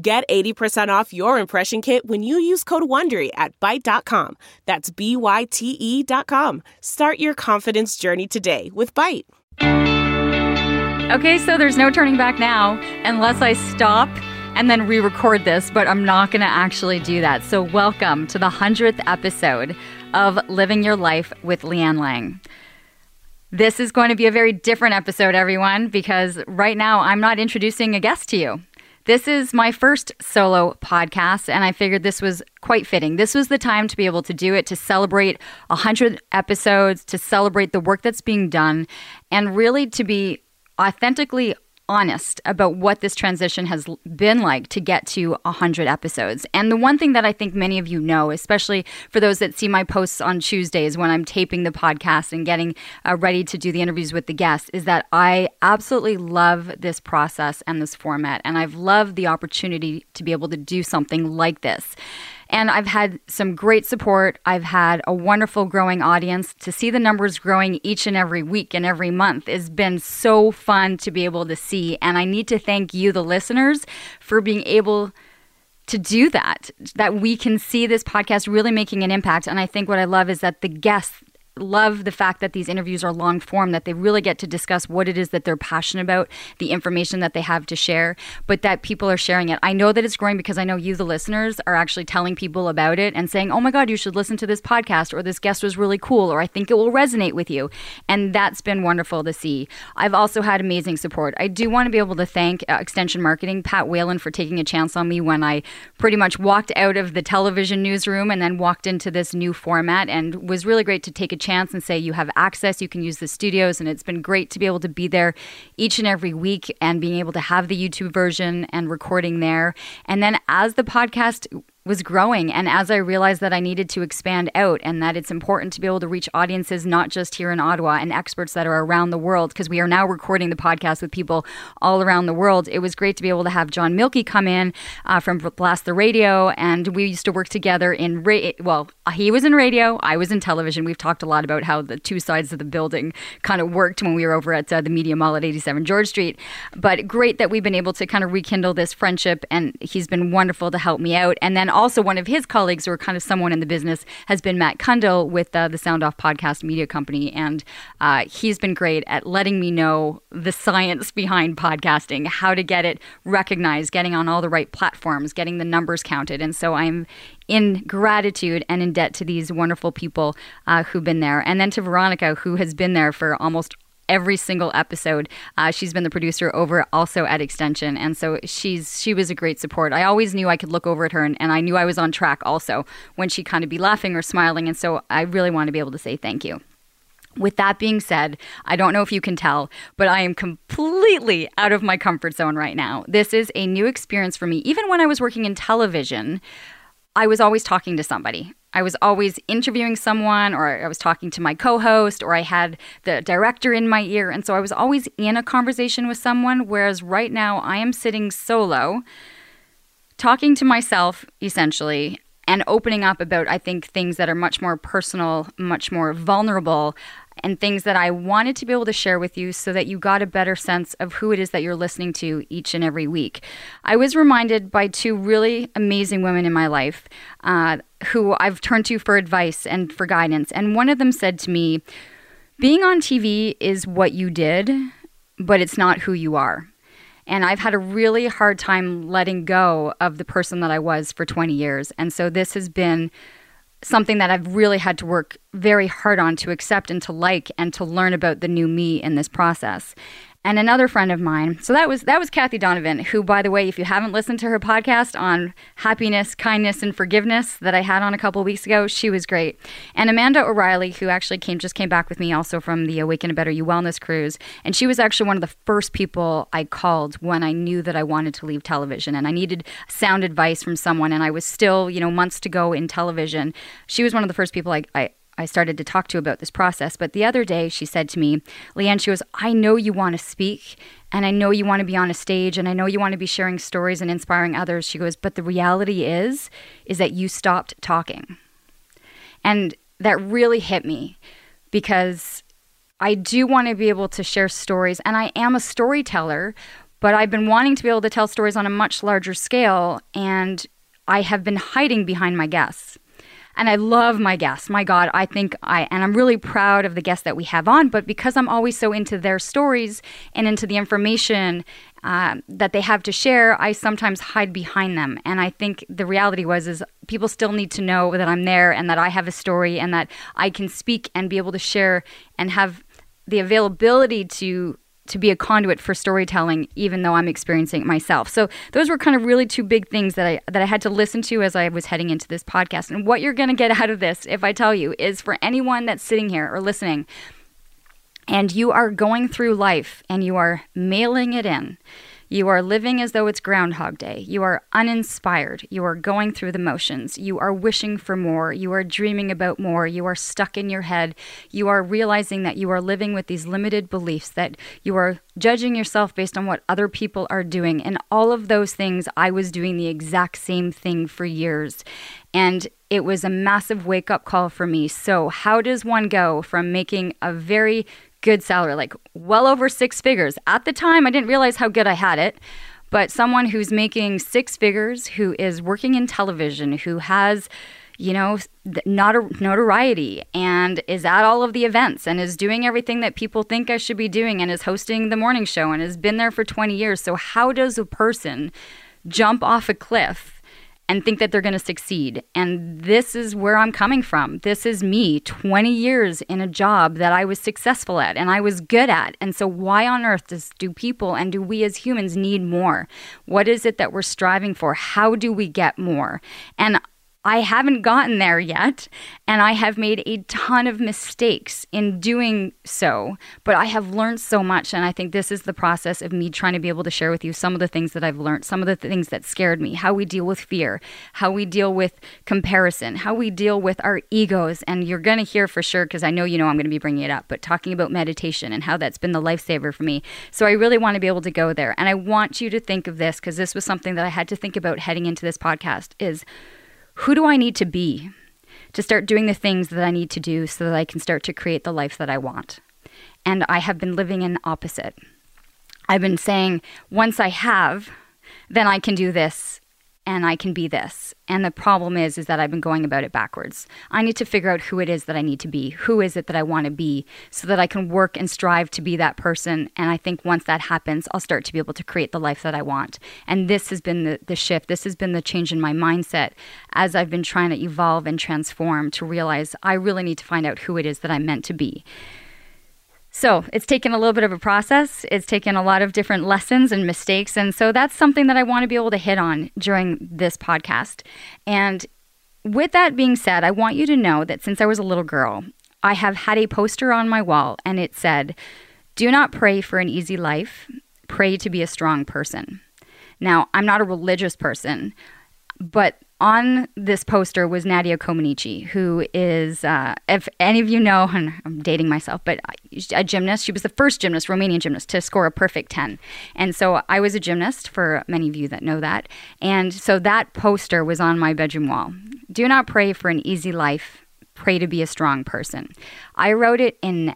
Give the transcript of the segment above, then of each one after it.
Get 80% off your impression kit when you use code WONDERY at Byte.com. That's B-Y-T-E dot com. Start your confidence journey today with Byte. Okay, so there's no turning back now unless I stop and then re record this, but I'm not going to actually do that. So, welcome to the 100th episode of Living Your Life with Lianne Laing. This is going to be a very different episode, everyone, because right now I'm not introducing a guest to you. This is my first solo podcast, and I figured this was quite fitting. This was the time to be able to do it, to celebrate 100 episodes, to celebrate the work that's being done, and really to be authentically honest about what this transition has been like to get to 100 episodes. And the one thing that I think many of you know, especially for those that see my posts on Tuesdays when I'm taping the podcast and getting uh, ready to do the interviews with the guests, is that I absolutely love this process and this format. And I've loved the opportunity to be able to do something like this. And I've had some great support. I've had a wonderful growing audience. To see the numbers growing each and every week and every month has been so fun to be able to see. And I need to thank you, the listeners, for being able to do that, that we can see this podcast really making an impact. And I think what I love is that the guests love the fact that these interviews are long form, that they really get to discuss what it is that they're passionate about, the information that they have to share, but that people are sharing it. I know that it's growing because I know you, the listeners, are actually telling people about it and saying, oh my God, you should listen to this podcast, or this guest was really cool, or I think it will resonate with you. And that's been wonderful to see. I've also had amazing support. I do want to be able to thank uh, Extension Marketing, Pat Whalen, for taking a chance on me when I pretty much walked out of the television newsroom and then walked into this new format and was really great to take a chance chance and say you have access, you can use the studios. And it's been great to be able to be there each and every week and being able to have the YouTube version and recording there. And then as the podcast was growing. And as I realized that I needed to expand out and that it's important to be able to reach audiences not just here in Ottawa and experts that are around the world, because we are now recording the podcast with people all around the world, it was great to be able to have John Milky come in uh, from Blast the Radio. And we used to work together in, ra- well, he was in radio, I was in television. We've talked a lot about how the two sides of the building kind of worked when we were over at uh, the Media Mall at 87 George Street. But great that we've been able to kind of rekindle this friendship, and he's been wonderful to help me out. And then also one of his colleagues, or kind of someone in the business, has been Matt Kundle with uh, the Sound Off Podcast Media Company, and uh, he's been great at letting me know the science behind podcasting, how to get it recognized, getting on all the right platforms, getting the numbers counted, and so I'm in gratitude and in debt to these wonderful people uh, who've been there. And then to Veronica, who has been there for almost every single episode. Uh, she's been the producer over also at Extension, and so she's she was a great support. I always knew I could look over at her, and, and I knew I was on track also when she kind of be laughing or smiling, and so I really want to be able to say thank you. With that being said, I don't know if you can tell, but I am completely out of my comfort zone right now. This is a new experience for me. Even when I was working in television, I was always talking to somebody. I was always interviewing someone, or I was talking to my co host, or I had the director in my ear. And so I was always in a conversation with someone. Whereas right now, I am sitting solo, talking to myself, essentially, and opening up about, I think, things that are much more personal, much more vulnerable and things that I wanted to be able to share with you so that you got a better sense of who it is that you're listening to each and every week. I was reminded by two really amazing women in my life uh, who I've turned to for advice and for guidance. And one of them said to me, Being on TV is what you did, but it's not who you are. And I've had a really hard time letting go of the person that I was for 20 years. And so this has been something that I've really had to work very hard on to accept and to like and to learn about the new me in this process. And another friend of mine. So that was that was Kathy Donovan, who, by the way, if you haven't listened to her podcast on happiness, kindness, and forgiveness that I had on a couple weeks ago, she was great. And Amanda O'Reilly, who actually came just came back with me also from the Awaken a Better You Wellness cruise, and she was actually one of the first people I called when I knew that I wanted to leave television and I needed sound advice from someone, and I was still, you know, months to go in television. She was one of the first people I, I I started to talk to about this process. But the other day, she said to me, Lianne, she goes, I know you want to speak and I know you want to be on a stage and I know you want to be sharing stories and inspiring others. She goes, but the reality is, is that you stopped talking. And that really hit me because I do want to be able to share stories and I am a storyteller, but I've been wanting to be able to tell stories on a much larger scale and I have been hiding behind my guests. And I love my guests. My God, I think I, and I'm really proud of the guests that we have on, but because I'm always so into their stories and into the information uh, that they have to share, I sometimes hide behind them. And I think the reality was, is people still need to know that I'm there and that I have a story and that I can speak and be able to share and have the availability to to be a conduit for storytelling even though I'm experiencing it myself. So those were kind of really two big things that I that I had to listen to as I was heading into this podcast. And what you're going to get out of this if I tell you is for anyone that's sitting here or listening and you are going through life and you are mailing it in you are living as though it's Groundhog Day. You are uninspired. You are going through the motions. You are wishing for more. You are dreaming about more. You are stuck in your head. You are realizing that you are living with these limited beliefs, that you are judging yourself based on what other people are doing. And all of those things, I was doing the exact same thing for years. And it was a massive wake up call for me. So, how does one go from making a very good salary, like well over six figures. At the time, I didn't realize how good I had it. But someone who's making six figures, who is working in television, who has, you know, not notoriety and is at all of the events and is doing everything that people think I should be doing and is hosting the morning show and has been there for 20 years. So, how does a person jump off a cliff? And think that they're going to succeed. And this is where I'm coming from. This is me 20 years in a job that I was successful at and I was good at. And so, why on earth does, do people and do we as humans need more? What is it that we're striving for? How do we get more? And I haven't gotten there yet, and I have made a ton of mistakes in doing so, but I have learned so much. And I think this is the process of me trying to be able to share with you some of the things that I've learned, some of the things that scared me, how we deal with fear, how we deal with comparison, how we deal with our egos. And you're going to hear for sure, because I know you know I'm going to be bringing it up, but talking about meditation and how that's been the lifesaver for me. So I really want to be able to go there. And I want you to think of this because this was something that I had to think about heading into this podcast is who do I need to be to start doing the things that I need to do so that I can start to create the life that I want? And I have been living in opposite. I've been saying, once I have, then I can do this and I can be this. And the problem is is that I've been going about it backwards. I need to figure out who it is that I need to be. Who is it that I want to be so that I can work and strive to be that person. And I think once that happens, I'll start to be able to create the life that I want. And this has been the, the shift. This has been the change in my mindset as I've been trying to evolve and transform to realize I really need to find out who it is that I'm meant to be. So it's taken a little bit of a process. It's taken a lot of different lessons and mistakes. And so that's something that I want to be able to hit on during this podcast. And with that being said, I want you to know that since I was a little girl, I have had a poster on my wall and it said, Do not pray for an easy life, pray to be a strong person. Now, I'm not a religious person, but on this poster was Nadia Comaneci, who is, uh, if any of you know, and I'm dating myself, but a gymnast. She was the first gymnast, Romanian gymnast, to score a perfect 10. And so I was a gymnast, for many of you that know that. And so that poster was on my bedroom wall. Do not pray for an easy life, pray to be a strong person. I wrote it in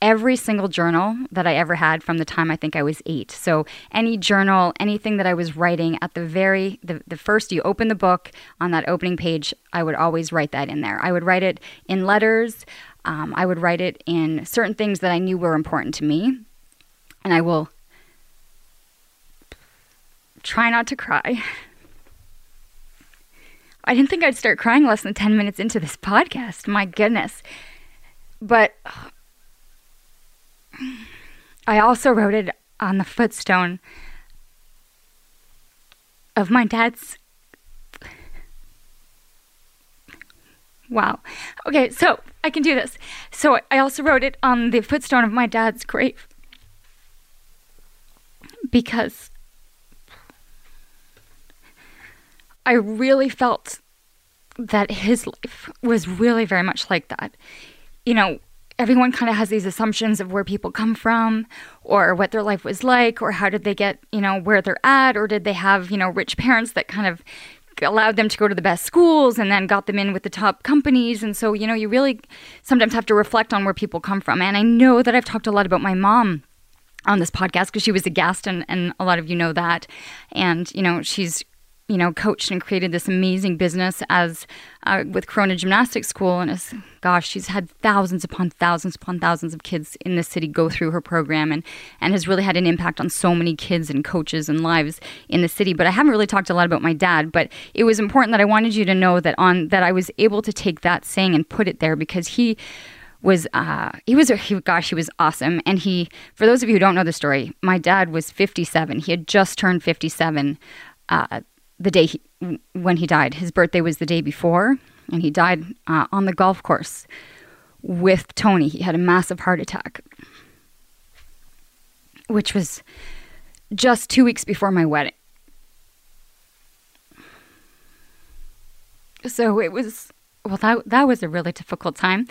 every single journal that I ever had from the time I think I was eight. So any journal, anything that I was writing at the very the, the first you open the book on that opening page, I would always write that in there. I would write it in letters. Um, I would write it in certain things that I knew were important to me, and I will try not to cry. I didn't think I'd start crying less than 10 minutes into this podcast. My goodness. But I also wrote it on the footstone of my dad's. Wow. Okay, so I can do this. So I also wrote it on the footstone of my dad's grave because I really felt that his life was really very much like that. You know, everyone kind of has these assumptions of where people come from or what their life was like or how did they get, you know, where they're at or did they have, you know, rich parents that kind of allowed them to go to the best schools and then got them in with the top companies. And so, you know, you really sometimes have to reflect on where people come from. And I know that I've talked a lot about my mom on this podcast because she was a guest and, and a lot of you know that. And, you know, she's you know, coached and created this amazing business as uh, with Corona Gymnastics School. And as, gosh, she's had thousands upon thousands upon thousands of kids in the city go through her program and, and has really had an impact on so many kids and coaches and lives in the city. But I haven't really talked a lot about my dad, but it was important that I wanted you to know that on that I was able to take that saying and put it there because he was uh, he was he, gosh he was awesome and he for those of you who don't know the story my dad was 57 he had just turned 57 uh, the day he, when he died. His birthday was the day before, and he died uh, on the golf course with Tony. He had a massive heart attack, which was just two weeks before my wedding. So it was well that that was a really difficult time,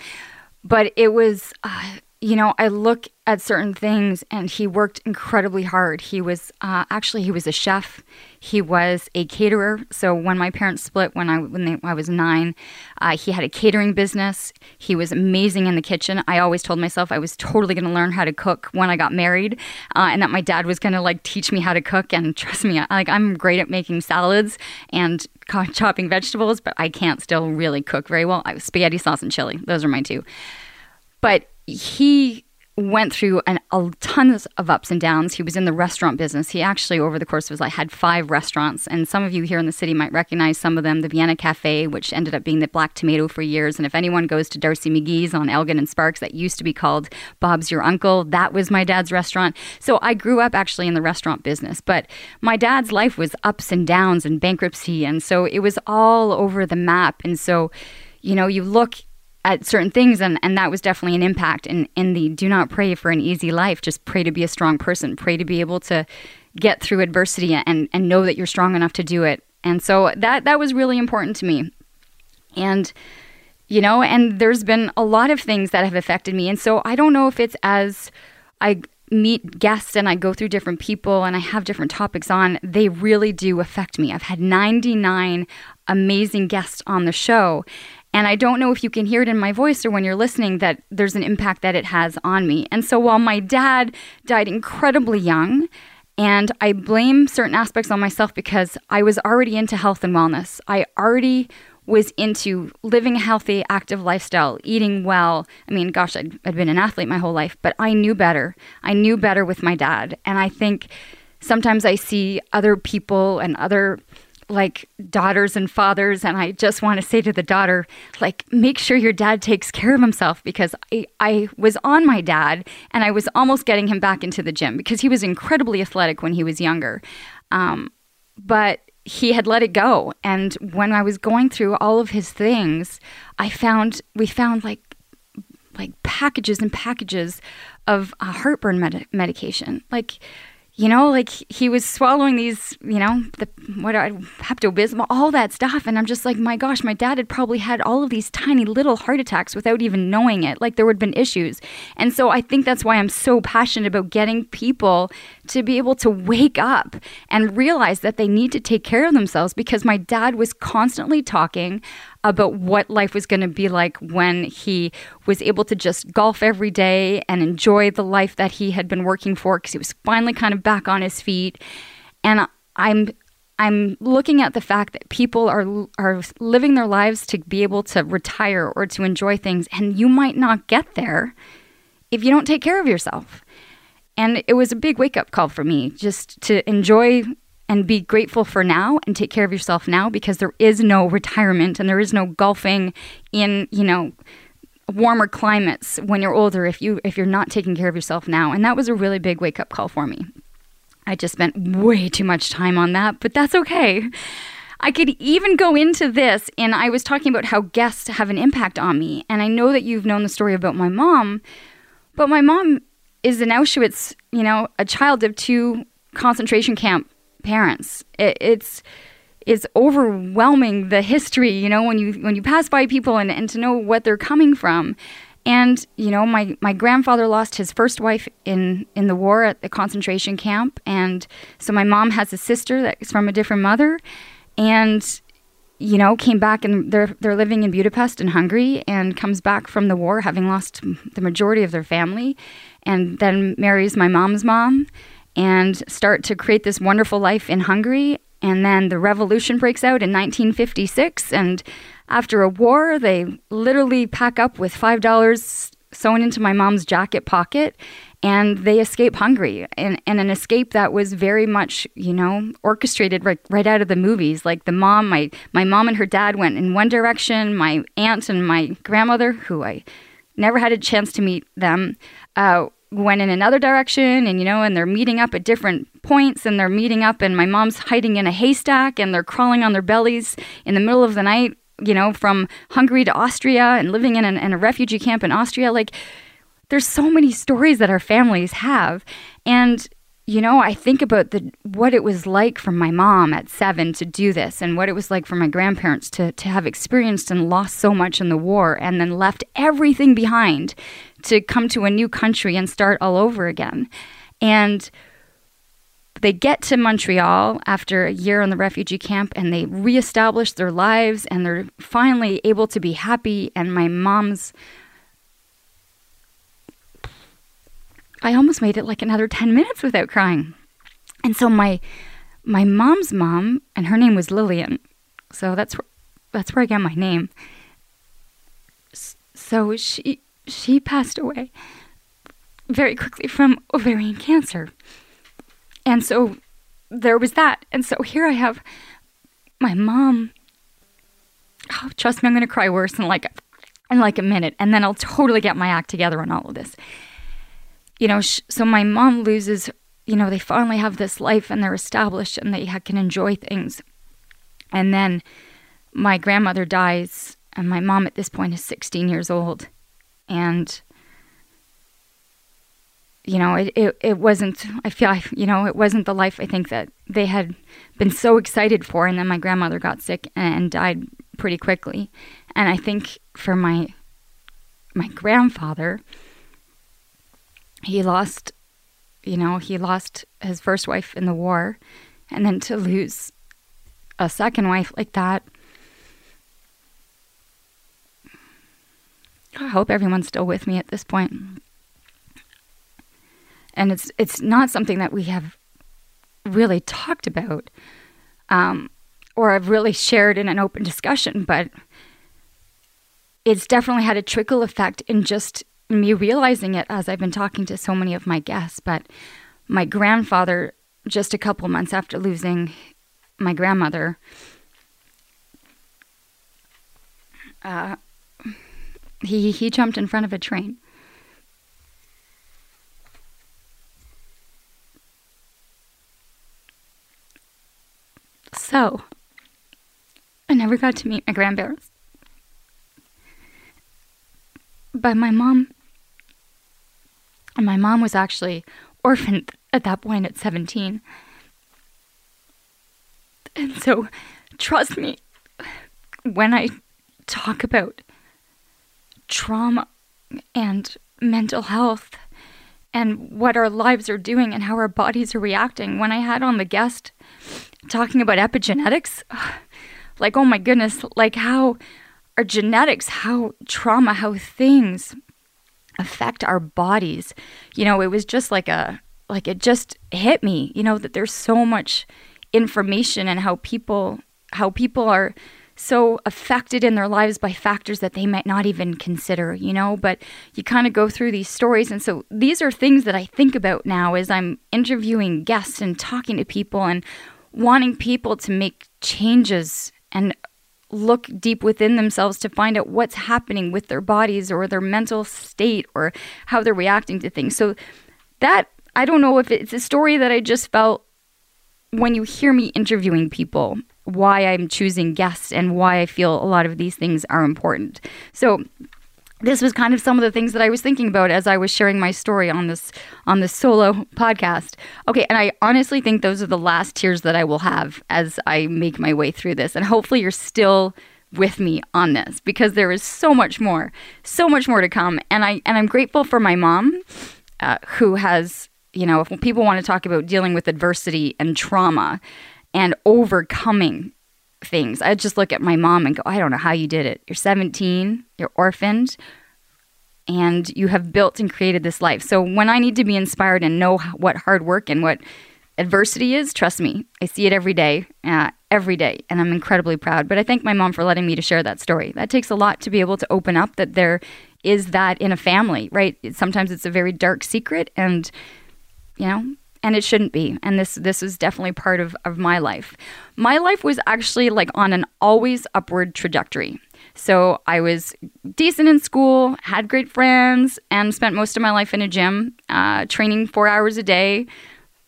but it was uh, you know, I look at certain things and he worked incredibly hard. He was uh, actually he was a chef. He was a caterer. So when my parents split when I when they, I was nine, uh, he had a catering business. He was amazing in the kitchen. I always told myself I was totally going to learn how to cook when I got married, uh, and that my dad was going to like teach me how to cook. And trust me, like I'm great at making salads and chopping vegetables, but I can't still really cook very well. I, spaghetti sauce and chili. Those are my two. But he went through an, a tons of ups and downs. He was in the restaurant business. He actually, over the course of his life, had five restaurants. And some of you here in the city might recognize some of them. The Vienna Cafe, which ended up being the Black Tomato for years. And if anyone goes to D'Arcy McGee's on Elgin and Sparks, that used to be called Bob's Your Uncle, that was my dad's restaurant. So I grew up actually in the restaurant business. But my dad's life was ups and downs and bankruptcy. And so it was all over the map. And so, you know, you look at certain things and, and that was definitely an impact in, in the do not pray for an easy life just pray to be a strong person pray to be able to get through adversity and, and know that you're strong enough to do it and so that that was really important to me and you know and there's been a lot of things that have affected me and so i don't know if it's as i meet guests and I go through different people and I have different topics on, they really do affect me. I've had 99 amazing guests on the show. And I don't know if you can hear it in my voice or when you're listening that there's an impact that it has on me. And so while my dad died incredibly young, and I blame certain aspects on myself because I was already into health and wellness. I already was into living a healthy, active lifestyle, eating well. I mean, gosh, I'd, I'd been an athlete my whole life, but I knew better. I knew better with my dad. And I think sometimes I see other people and other like daughters and fathers and i just want to say to the daughter like make sure your dad takes care of himself because I, I was on my dad and i was almost getting him back into the gym because he was incredibly athletic when he was younger. Um, but he had let it go and when i was going through all of his things i found we found like like packages and packages of uh, heartburn med- medication. Like you know, like he was swallowing these, you know, the what I Pepto Bismol, all that stuff, and I'm just like, my gosh, my dad had probably had all of these tiny little heart attacks without even knowing it. Like there would have been issues, and so I think that's why I'm so passionate about getting people to be able to wake up and realize that they need to take care of themselves because my dad was constantly talking about what life was going to be like when he was able to just golf every day and enjoy the life that he had been working for because he was finally kind of back on his feet. And I'm I'm looking at the fact that people are are living their lives to be able to retire or to enjoy things and you might not get there if you don't take care of yourself. And it was a big wake up call for me just to enjoy and be grateful for now and take care of yourself now because there is no retirement and there is no golfing in, you know, warmer climates when you're older if you if you're not taking care of yourself now. And that was a really big wake up call for me. I just spent way too much time on that, but that's okay. I could even go into this, and I was talking about how guests have an impact on me. And I know that you've known the story about my mom, but my mom is in Auschwitz, you know, a child of two concentration camp parents. It, it's it's overwhelming the history, you know, when you when you pass by people and, and to know what they're coming from. And, you know, my, my grandfather lost his first wife in, in the war at the concentration camp. And so my mom has a sister that's from a different mother. And, you know, came back and they're, they're living in Budapest in Hungary and comes back from the war having lost the majority of their family. And then marries my mom's mom and start to create this wonderful life in Hungary. And then the revolution breaks out in 1956. And after a war, they literally pack up with $5 sewn into my mom's jacket pocket and they escape Hungary. And, and an escape that was very much, you know, orchestrated right, right out of the movies. Like the mom, my, my mom and her dad went in one direction, my aunt and my grandmother, who I never had a chance to meet them, uh, went in another direction and you know and they're meeting up at different points and they're meeting up and my mom's hiding in a haystack and they're crawling on their bellies in the middle of the night you know from hungary to austria and living in, an, in a refugee camp in austria. Like there's so many stories that our families have. And you know, I think about the what it was like for my mom at seven to do this, and what it was like for my grandparents to to have experienced and lost so much in the war, and then left everything behind to come to a new country and start all over again. And they get to Montreal after a year in the refugee camp and they reestablish their lives and they're finally able to be happy. And my mom's I almost made it like another 10 minutes without crying. And so my my mom's mom and her name was Lillian. So that's that's where I got my name. So she she passed away very quickly from ovarian cancer. And so there was that. And so here I have my mom. Oh, trust me, I'm going to cry worse in like in like a minute, and then I'll totally get my act together on all of this you know, sh- so my mom loses, you know, they finally have this life and they're established and they ha- can enjoy things. And then my grandmother dies, and my mom at this point is 16 years old. And, you know, it, it, it wasn't, I feel, you know, it wasn't the life I think that they had been so excited for. And then my grandmother got sick and died pretty quickly. And I think for my, my grandfather, he lost, you know, he lost his first wife in the war, and then to lose a second wife like that. I hope everyone's still with me at this point. And it's it's not something that we have really talked about, um, or I've really shared in an open discussion, but it's definitely had a trickle effect in just me realizing it as I've been talking to so many of my guests, but my grandfather, just a couple months after losing my grandmother, uh, he he jumped in front of a train. So, I never got to meet my grandparents. But my mom and my mom was actually orphaned at that point at 17. And so, trust me, when I talk about trauma and mental health and what our lives are doing and how our bodies are reacting, when I had on the guest talking about epigenetics, like, oh my goodness, like how our genetics, how trauma, how things affect our bodies. You know, it was just like a like it just hit me, you know, that there's so much information and how people how people are so affected in their lives by factors that they might not even consider, you know, but you kind of go through these stories and so these are things that I think about now as I'm interviewing guests and talking to people and wanting people to make changes and look deep within themselves to find out what's happening with their bodies or their mental state or how they're reacting to things. So that I don't know if it's a story that I just felt when you hear me interviewing people, why I'm choosing guests and why I feel a lot of these things are important. So this was kind of some of the things that I was thinking about as I was sharing my story on this on this solo podcast. Okay, and I honestly think those are the last tears that I will have as I make my way through this. And hopefully you're still with me on this because there is so much more, so much more to come. And I and I'm grateful for my mom, uh, who has you know if people want to talk about dealing with adversity and trauma and overcoming things. I just look at my mom and go, I don't know how you did it. You're 17, you're orphaned, and you have built and created this life. So when I need to be inspired and know what hard work and what adversity is, trust me, I see it every day, uh, every day, and I'm incredibly proud. But I thank my mom for letting me to share that story. That takes a lot to be able to open up that there is that in a family, right? Sometimes it's a very dark secret, and you know, and it shouldn't be and this this is definitely part of, of my life. My life was actually like on an always upward trajectory. So i was decent in school had great friends and spent most of my life in a gym uh, training four hours a day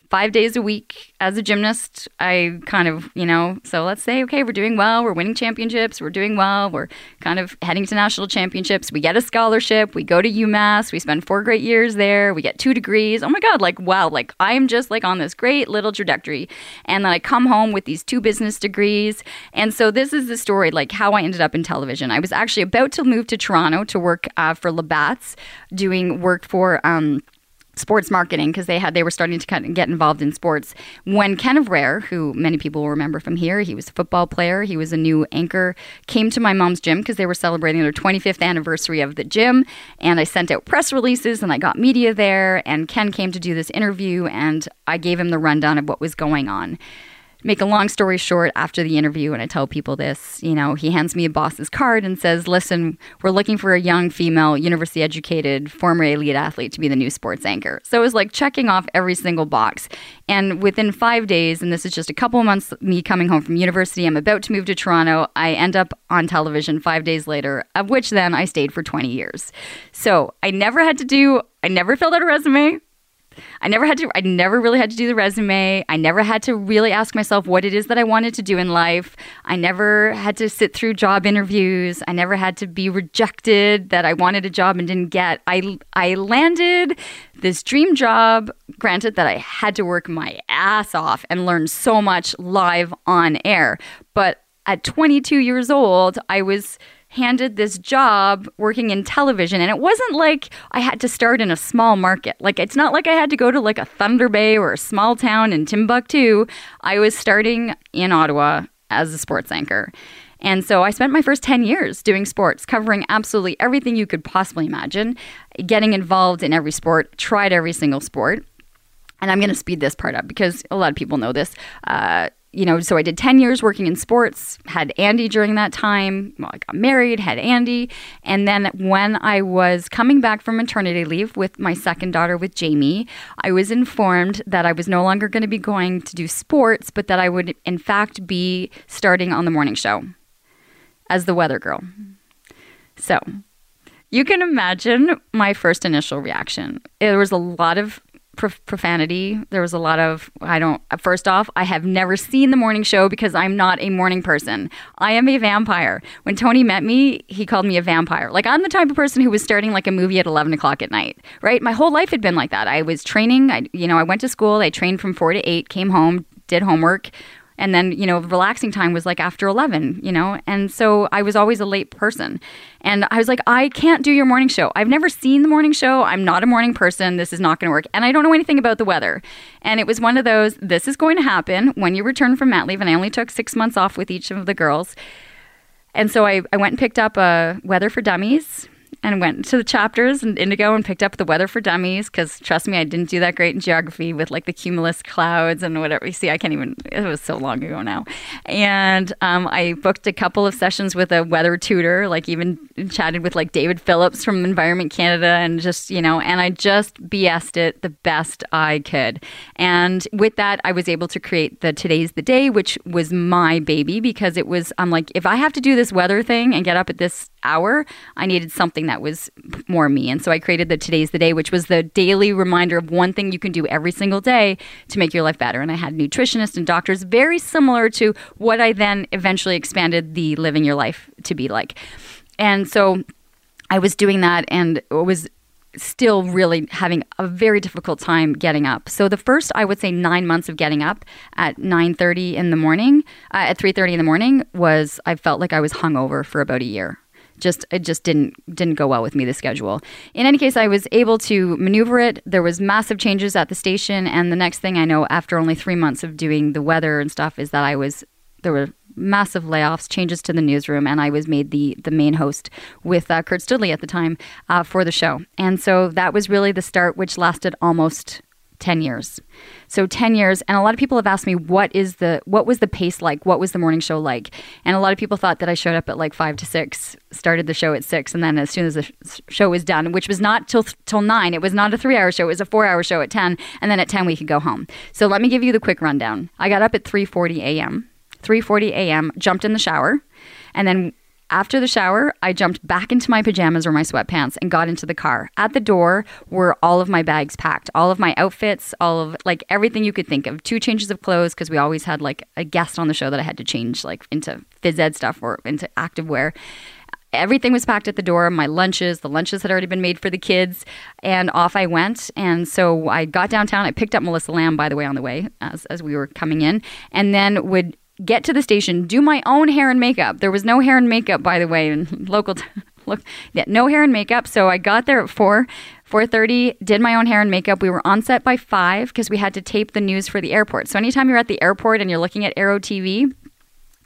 five days a week as a gymnast. I kind of, you know, so let's say, okay, we're doing well, we're winning championships, we're doing well, we're kind of heading to national championships. We get a scholarship, we go to UMass, we spend four great years there, we get two degrees. Oh my God, like, wow, like I'm just like on this great little trajectory. And then I come home with these two business degrees. And so this is the story, like how I ended up in television. I was actually about to move to Toronto to work uh, for Labatt's, doing work for, um, sports marketing because they had they were starting to kind of get involved in sports. When Ken Evraire, who many people will remember from here, he was a football player, he was a new anchor, came to my mom's gym because they were celebrating their 25th anniversary of the gym, and I sent out press releases and I got media there, and Ken came to do this interview, and I gave him the rundown of what was going on make a long story short, after the interview, and I tell people this, you know, he hands me a boss's card and says, Listen, we're looking for a young female, university educated, former elite athlete to be the new sports anchor. So it was like checking off every single box. And within five days, and this is just a couple months, me coming home from university, I'm about to move to Toronto. I end up on television five days later, of which then I stayed for 20 years. So I never had to do, I never filled out a resume. I never had to, I never really had to do the resume. I never had to really ask myself what it is that I wanted to do in life. I never had to sit through job interviews. I never had to be rejected that I wanted a job and didn't get. I, I landed this dream job, granted that I had to work my ass off and learn so much live on air. But at 22 years old, I was handed this job working in television and it wasn't like I had to start in a small market. Like it's not like I had to go to like a Thunder Bay or a small town in Timbuktu. I was starting in Ottawa as a sports anchor. And so I spent my first 10 years doing sports, covering absolutely everything you could possibly imagine, getting involved in every sport, tried every single sport. And I'm going to speed this part up because a lot of people know this. Uh, you know, so I did 10 years working in sports, had Andy during that time. Well, I got married, had Andy. And then when I was coming back from maternity leave with my second daughter, with Jamie, I was informed that I was no longer going to be going to do sports, but that I would, in fact, be starting on the morning show as the weather girl. So you can imagine my first initial reaction. There was a lot of profanity. There was a lot of, I don't, first off, I have never seen the morning show because I'm not a morning person. I am a vampire. When Tony met me, he called me a vampire. Like, I'm the type of person who was starting like a movie at 11 o'clock at night, right? My whole life had been like that. I was training, I, you know, I went to school, I trained from four to eight, came home, did homework, and then you know relaxing time was like after 11 you know? And so i was always a late person. And i was like i can't do your morning show. I've never seen the morning show. I'm not a morning person. This is not going to work. And i don't know anything about the weather. And it was one of those this is going to happen. When you return from mat leave and i only took six months off with each of the girls. And so i, I went and picked up a weather for dummies and went to the chapters in Indigo and picked up the weather for dummies because trust me, I didn't do that great in geography with like the cumulus clouds and whatever. You see, I can't even, it was so long ago now. And um, I booked a couple of sessions with a weather tutor, like even chatted with like David Phillips from Environment Canada and just, you know, and I just BS'd it the best I could. And with that, I was able to create the Today's the Day, which was my baby because it was, I'm like, if I have to do this weather thing and get up at this hour, I needed something that was more me. And so I created the Today's the Day, which was the daily reminder of one thing you can do every single day to make your life better. And I had nutritionists and doctors, very similar to what I then eventually expanded the living your life to be like. And so I was doing that and it was still really having a very difficult time getting up. So the first, I would say, nine months of getting up at 9.30 in the morning, uh, at 3.30 in the morning was, I felt like I was hungover for about a year just it just didn't didn't go well with me the schedule. In any case i was able to maneuver it. There was massive changes at the station and the next thing i know after only three months of doing the weather and stuff is that i was there were massive layoffs changes to the newsroom and i was made the the main host with uh, kurt studley at the time uh, for the show. And so that was really the start which lasted almost 10 years. So 10 years and a lot of people have asked me what is the what was the pace like? What was the morning show like? And a lot of people thought that I showed up at like 5 to 6, started the show at 6 and then as soon as the show was done, which was not till till 9, it was not a 3-hour show, it was a 4-hour show at 10 and then at 10 we could go home. So let me give you the quick rundown. I got up at 3:40 a.m. 3:40 a.m., jumped in the shower and then after the shower, I jumped back into my pajamas or my sweatpants and got into the car. At the door were all of my bags packed, all of my outfits, all of like everything you could think of. Two changes of clothes because we always had like a guest on the show that I had to change like into phys ed stuff or into active wear. Everything was packed at the door. My lunches, the lunches had already been made for the kids, and off I went. And so I got downtown. I picked up Melissa Lamb, by the way, on the way as, as we were coming in, and then would get to the station, do my own hair and makeup. There was no hair and makeup, by the way, in local. T- look, yeah, no hair and makeup. So I got there at four. 4:30 did my own hair and makeup. We were on set by 5 because we had to tape the news for the airport. So anytime you're at the airport and you're looking at Aero TV,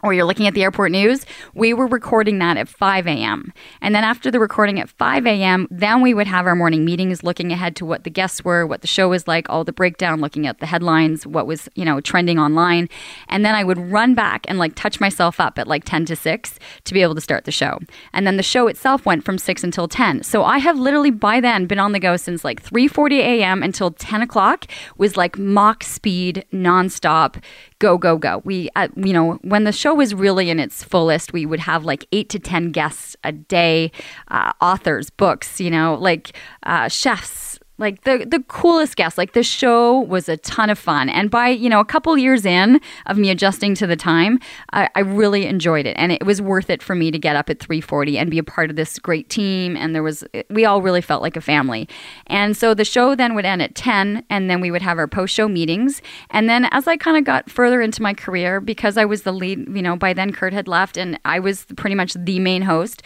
or you're looking at the airport news, we were recording that at 5 a.m. And then after the recording at 5 a.m., then we would have our morning meetings looking ahead to what the guests were, what the show was like, all the breakdown, looking at the headlines, what was, you know, trending online. And then I would run back and like touch myself up at like 10 to 6 to be able to start the show. And then the show itself went from 6 until 10. So I have literally by then been on the go since like 3:40 a.m. until 10 o'clock was like Mach speed nonstop go go go we uh, you know when the show was really in its fullest. We would have like eight to ten guests a day uh, authors books you know like uh, chefs like the the coolest guests. Like the show was a ton of fun, and by you know a couple years in of me adjusting to the time, I, I really enjoyed it, and it was worth it for me to get up at three forty and be a part of this great team. And there was we all really felt like a family, and so the show then would end at ten, and then we would have our post show meetings, and then as I kind of got further into my career, because I was the lead, you know, by then Kurt had left, and I was pretty much the main host.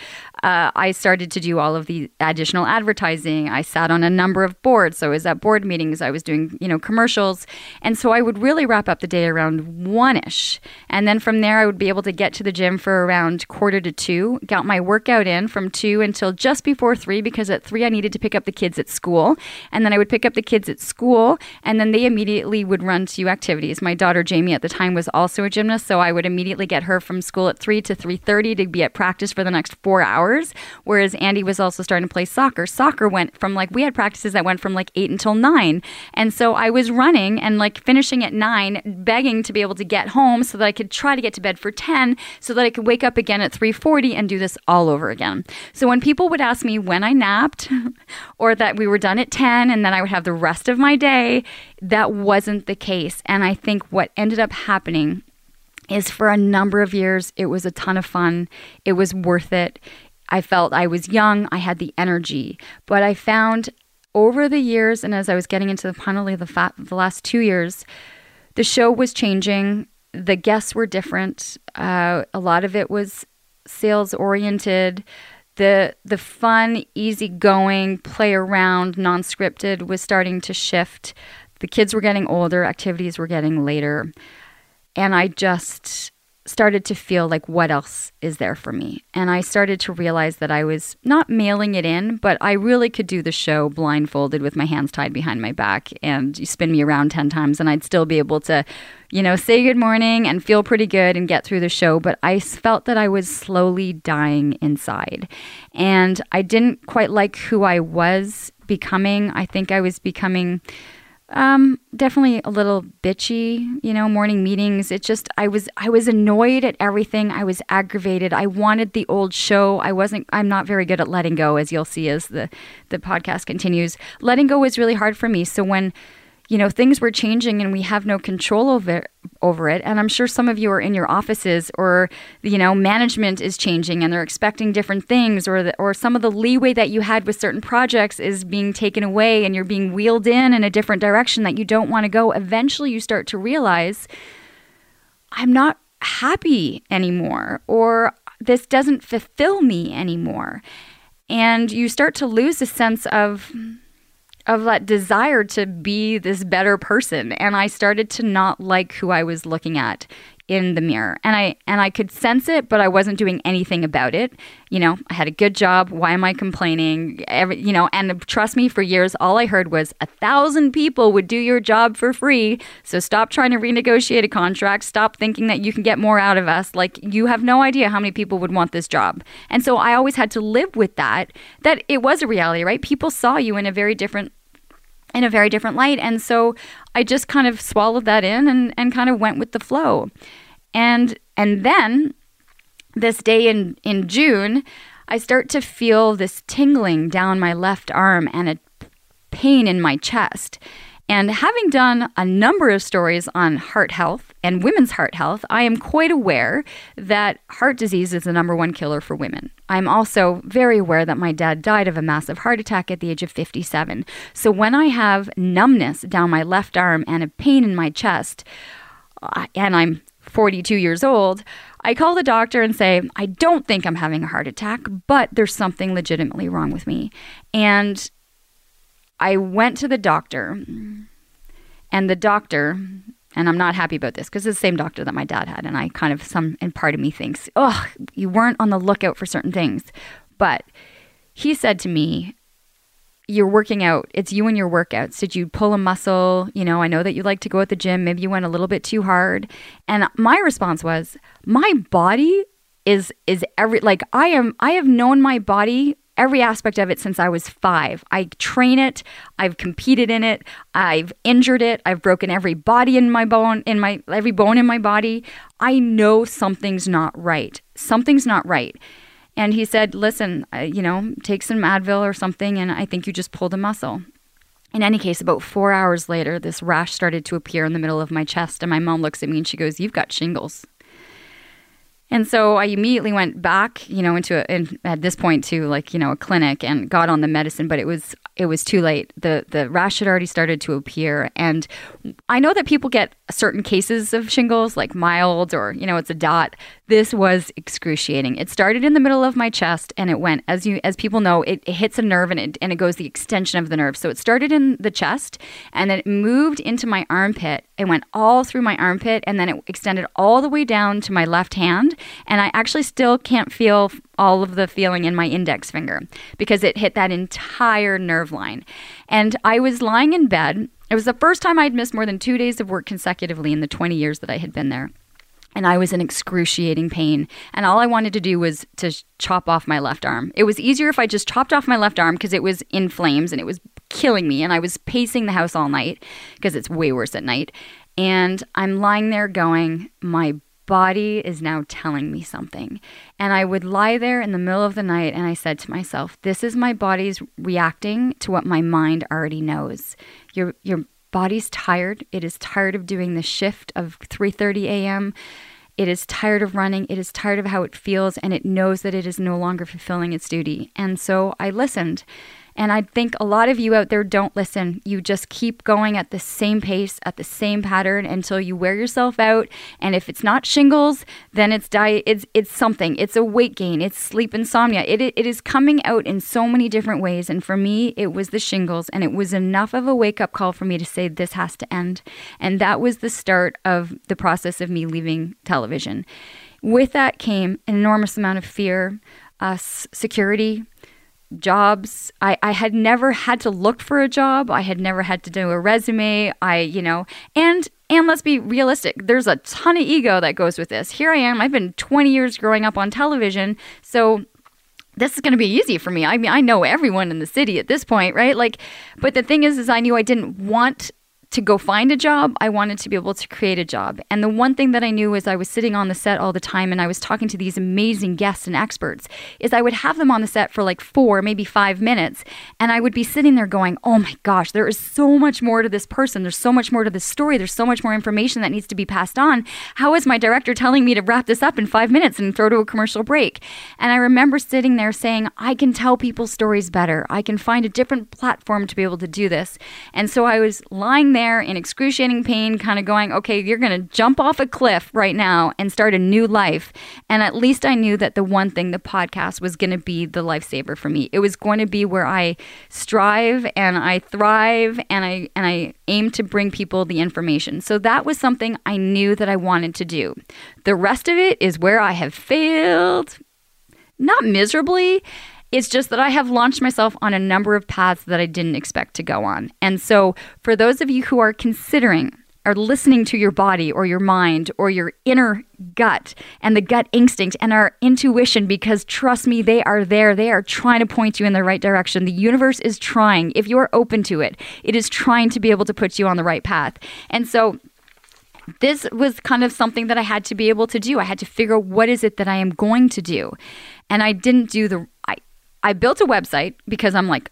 Uh, I started to do all of the additional advertising. I sat on a number of boards. So I was at board meetings, I was doing, you know, commercials. And so I would really wrap up the day around one ish. And then from there, I would be able to get to the gym for around quarter to two, got my workout in from two until just before three, because at three, I needed to pick up the kids at school. And then I would pick up the kids at school, and then they immediately would run to activities. My daughter Jamie at the time was also a gymnast, so I would immediately get her from school at three to three thirty to be at practice for the next four hours. Whereas Andy was also starting to play soccer. Soccer went from like we had practices that went from like eight until nine. And so I was running and like finishing at nine, begging to be able to get home so that I could try to get to bed for 10 so that I could wake up again at 3:40 and do this all over again. So when people would ask me when I napped or that we were done at 10 and then I would have the rest of my day, that wasn't the case. And I think what ended up happening is for a number of years it was a ton of fun. It was worth it. I felt I was young, I had the energy, but I found over the years, and as I was getting into the finally the, fa- the last two years, the show was changing. The guests were different. Uh, a lot of it was sales oriented. The the fun, easygoing, play around, non scripted was starting to shift. The kids were getting older. Activities were getting later, and I just started to feel like what else is there for me? And i started to realize that i was not mailing it in but i really could do the show blindfolded with my hands tied behind my back and you spin me around 10 times and i'd still be able to you know say good morning and feel pretty good and get through the show but i felt that i was slowly dying inside. And i didn't quite like who i was becoming. I think i was becoming um, definitely a little bitchy, you know, morning meetings. It just I was I was annoyed at everything. I was aggravated. I wanted the old show. I wasn't I'm not very good at letting go as you'll see as the the podcast continues. Letting go was really hard for me. So when you know things were changing and we have no control over over it. And i'm sure some of you are in your offices or you know management is changing and they're expecting different things or the, or some of the leeway that you had with certain projects is being taken away and you're being wheeled in in a different direction that you don't want to go. Eventually you start to realize i'm not happy anymore or this doesn't fulfill me anymore. And you start to lose a sense of of that desire to be this better person. And I started to not like who I was looking at in the mirror. And I and I could sense it but I wasn't doing anything about it. You know I had a good job. Why am I complaining? Every, you know and trust me for years all I heard was a thousand people would do your job for free. So stop trying to renegotiate a contract. Stop thinking that you can get more out of us. Like you have no idea how many people would want this job. And so I always had to live with that that it was a reality right? People saw you in a very different in a very different light. And so I just kind of swallowed that in and, and kind of went with the flow. And and then this day in, in June, I start to feel this tingling down my left arm and a pain in my chest. And having done a number of stories on heart health and women's heart health, I am quite aware that heart disease is the number one killer for women. I'm also very aware that my dad died of a massive heart attack at the age of 57. So when I have numbness down my left arm and a pain in my chest, and I'm 42 years old, I call the doctor and say, I don't think I'm having a heart attack, but there's something legitimately wrong with me. And I went to the doctor, and the doctor, and I'm not happy about this because it's the same doctor that my dad had, and I kind of some and part of me thinks, oh, you weren't on the lookout for certain things, but he said to me, you're working out. It's you and your workouts. Did you pull a muscle? You know, I know that you like to go at the gym. Maybe you went a little bit too hard. And my response was, my body is is every like I am I have known my body every aspect of it since I was five. I train it, I've competed in it, I've injured it, I've broken every body in my bone, in my every bone in my body. I know something's not right. Something's not right. And he said, "Listen, you know, take some Advil or something, and I think you just pulled a muscle." In any case, about four hours later, this rash started to appear in the middle of my chest, and my mom looks at me and she goes, "You've got shingles." And so I immediately went back, you know, into a, in, at this point to like you know a clinic and got on the medicine, but it was it was too late. the The rash had already started to appear, and I know that people get certain cases of shingles, like mild or you know it's a dot. This was excruciating. It started in the middle of my chest, and it went as you as people know, it, it hits a nerve and it and it goes the extension of the nerve. So it started in the chest, and then it moved into my armpit. It went all through my armpit, and then it extended all the way down to my left hand and I actually still can't feel all of the feeling in my index finger because it hit that entire nerve line. And I was lying in bed. It was the first time I'd missed more than two days of work consecutively in the 20 years that I had been there and I was in excruciating pain. And all I wanted to do was to chop off my left arm. It was easier if I just chopped off my left arm because it was in flames and it was killing me. And I was pacing the house all night because it's way worse at night. And I'm lying there going, my body is now telling me something. And I would lie there in the middle of the night and I said to myself, this is my body's reacting to what my mind already knows. Your your body's tired. It is tired of doing the shift of 3:30 a.m. It is tired of running. It is tired of how it feels and it knows that it is no longer fulfilling its duty. And so I listened And I think a lot of you out there don't listen. You just keep going at the same pace, at the same pattern until you wear yourself out. And if it's not shingles, then it's diet. It's it's something. It's a weight gain. It's sleep insomnia. It it is coming out in so many different ways. And for me, it was the shingles, and it was enough of a wake up call for me to say this has to end. And that was the start of the process of me leaving television. With that came an enormous amount of fear, uh, security, jobs. I, I had never had to look for a job. I had never had to do a resume. I, you know, and and let's be realistic. There's a ton of ego that goes with this. Here I am. I've been 20 years growing up on television. So this is going to be easy for me. I mean, I know everyone in the city at this point, right? Like, but the thing is, is I knew I didn't want to go find a job. I wanted to be able to create a job. And the one thing that I knew was I was sitting on the set all the time and I was talking to these amazing guests and experts is I would have them on the set for like 4, maybe 5 minutes and I would be sitting there going, "Oh my gosh, there is so much more to this person. There's so much more to this story. There's so much more information that needs to be passed on. How is my director telling me to wrap this up in 5 minutes and throw to a commercial break?" And I remember sitting there saying, "I can tell people stories better. I can find a different platform to be able to do this." And so I was lying there in excruciating pain, kind of going, okay, you're going to jump off a cliff right now and start a new life. And at least I knew that the one thing, the podcast, was going to be the lifesaver for me. It was going to be where I strive and I thrive and I and I aim to bring people the information. So that was something I knew that I wanted to do. The rest of it is where I have failed, not miserably it's just that I have launched myself on a number of paths that I didn't expect to go on. And so, for those of you who are considering, are listening to your body or your mind or your inner gut and the gut instinct and our intuition because trust me they are there they are trying to point you in the right direction the universe is trying if you are open to it it is trying to be able to put you on the right path and so this was kind of something that I had to be able to do. I had to figure out what is it that I am going to do. And I didn't do the I built a website because I'm like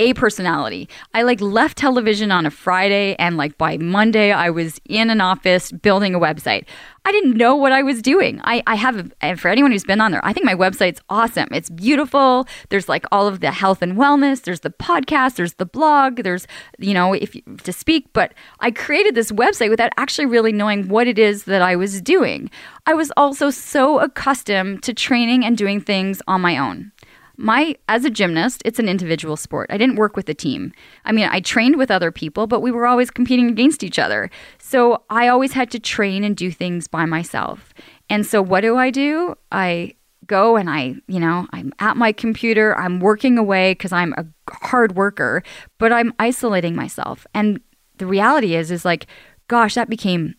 a personality. I like left television on a Friday and like by Monday I was in an office building a website. I didn't know what I was doing. I, I have, and for anyone who's been on there, I think my website's awesome. It's beautiful. There's like all of the health and wellness. There's the podcast. There's the blog. There's, you know, if you, to speak. But I created this website without actually really knowing what it is that I was doing. I was also so accustomed to training and doing things on my own my as a gymnast it's an individual sport. I didn't work with a team. I mean i trained with other people but we were always competing against each other. So i always had to train and do things by myself. And so what do i do? I go and i you know i'm at my computer. I'm working away because i'm a hard worker but i'm isolating myself. And the reality is is like gosh that became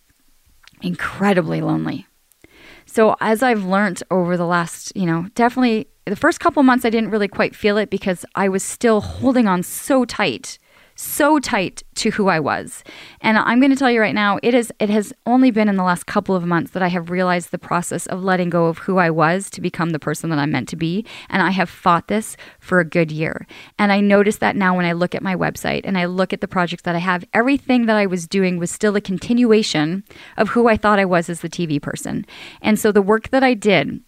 incredibly lonely so as I've learned over the last, you know, definitely the first couple months I didn't really quite feel it because I was still holding on so tight so tight to who I was. And I'm going to tell you right now, it is it has only been in the last couple of months that I have realized the process of letting go of who I was to become the person that I'm meant to be, and I have fought this for a good year. And I notice that now when I look at my website and I look at the projects that I have, everything that I was doing was still a continuation of who I thought I was as the TV person. And so the work that I did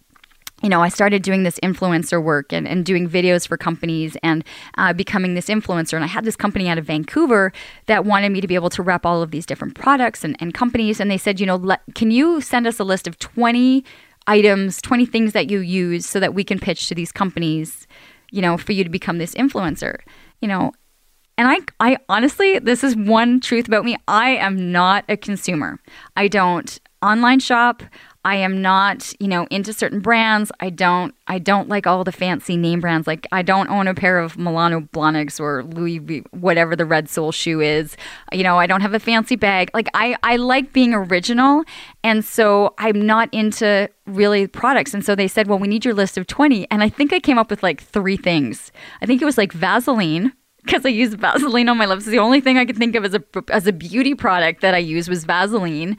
you know, I started doing this influencer work and, and doing videos for companies and uh, becoming this influencer. And I had this company out of Vancouver that wanted me to be able to rep all of these different products and, and companies. And they said, you know, can you send us a list of 20 items, 20 things that you use so that we can pitch to these companies, you know, for you to become this influencer, you know? And I, I honestly, this is one truth about me. I am not a consumer. I don't online shop. I am not, you know, into certain brands. I don't I don't like all the fancy name brands. Like I don't own a pair of Manolo Blahniks or Louis v, whatever the red sole shoe is. You know, I don't have a fancy bag. Like I I like being original and so I'm not into really products. And so they said, "Well, we need your list of 20." And I think I came up with like 3 things. I think it was like Vaseline because I use Vaseline on my lips. The only thing I could think of as a as a beauty product that I use was Vaseline.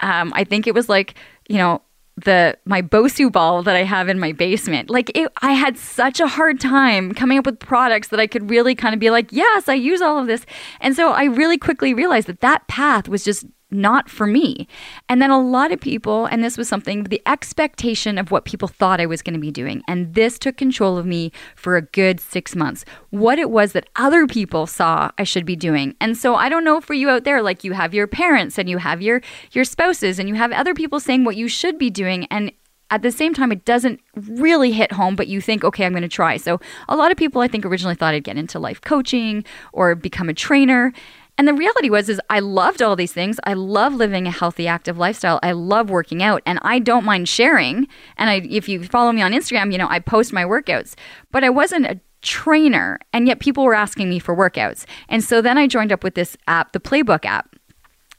Um, I think it was like you know the my Bosu ball that I have in my basement. Like it, I had such a hard time coming up with products that I could really kind of be like, yes, I use all of this. And so I really quickly realized that that path was just not for me. And then a lot of people, and this was something, the expectation of what people thought I was going to be doing. And this took control of me for a good six months. What it was that other people saw I should be doing. And so I don't know for you out there, like you have your parents and you have your your spouses and you have other people saying what you should be doing. And at the same time, it doesn't really hit home, but you think, okay, I'm going to try. So, a lot of people, I think, originally thought I'd get into life coaching or become a trainer. And the reality was is I loved all these things. I love living a healthy active lifestyle. I love working out and I don't mind sharing. And I if you follow me on Instagram, you know, I post my workouts. But I wasn't a trainer and yet people were asking me for workouts. And so then I joined up with this app, the Playbook app.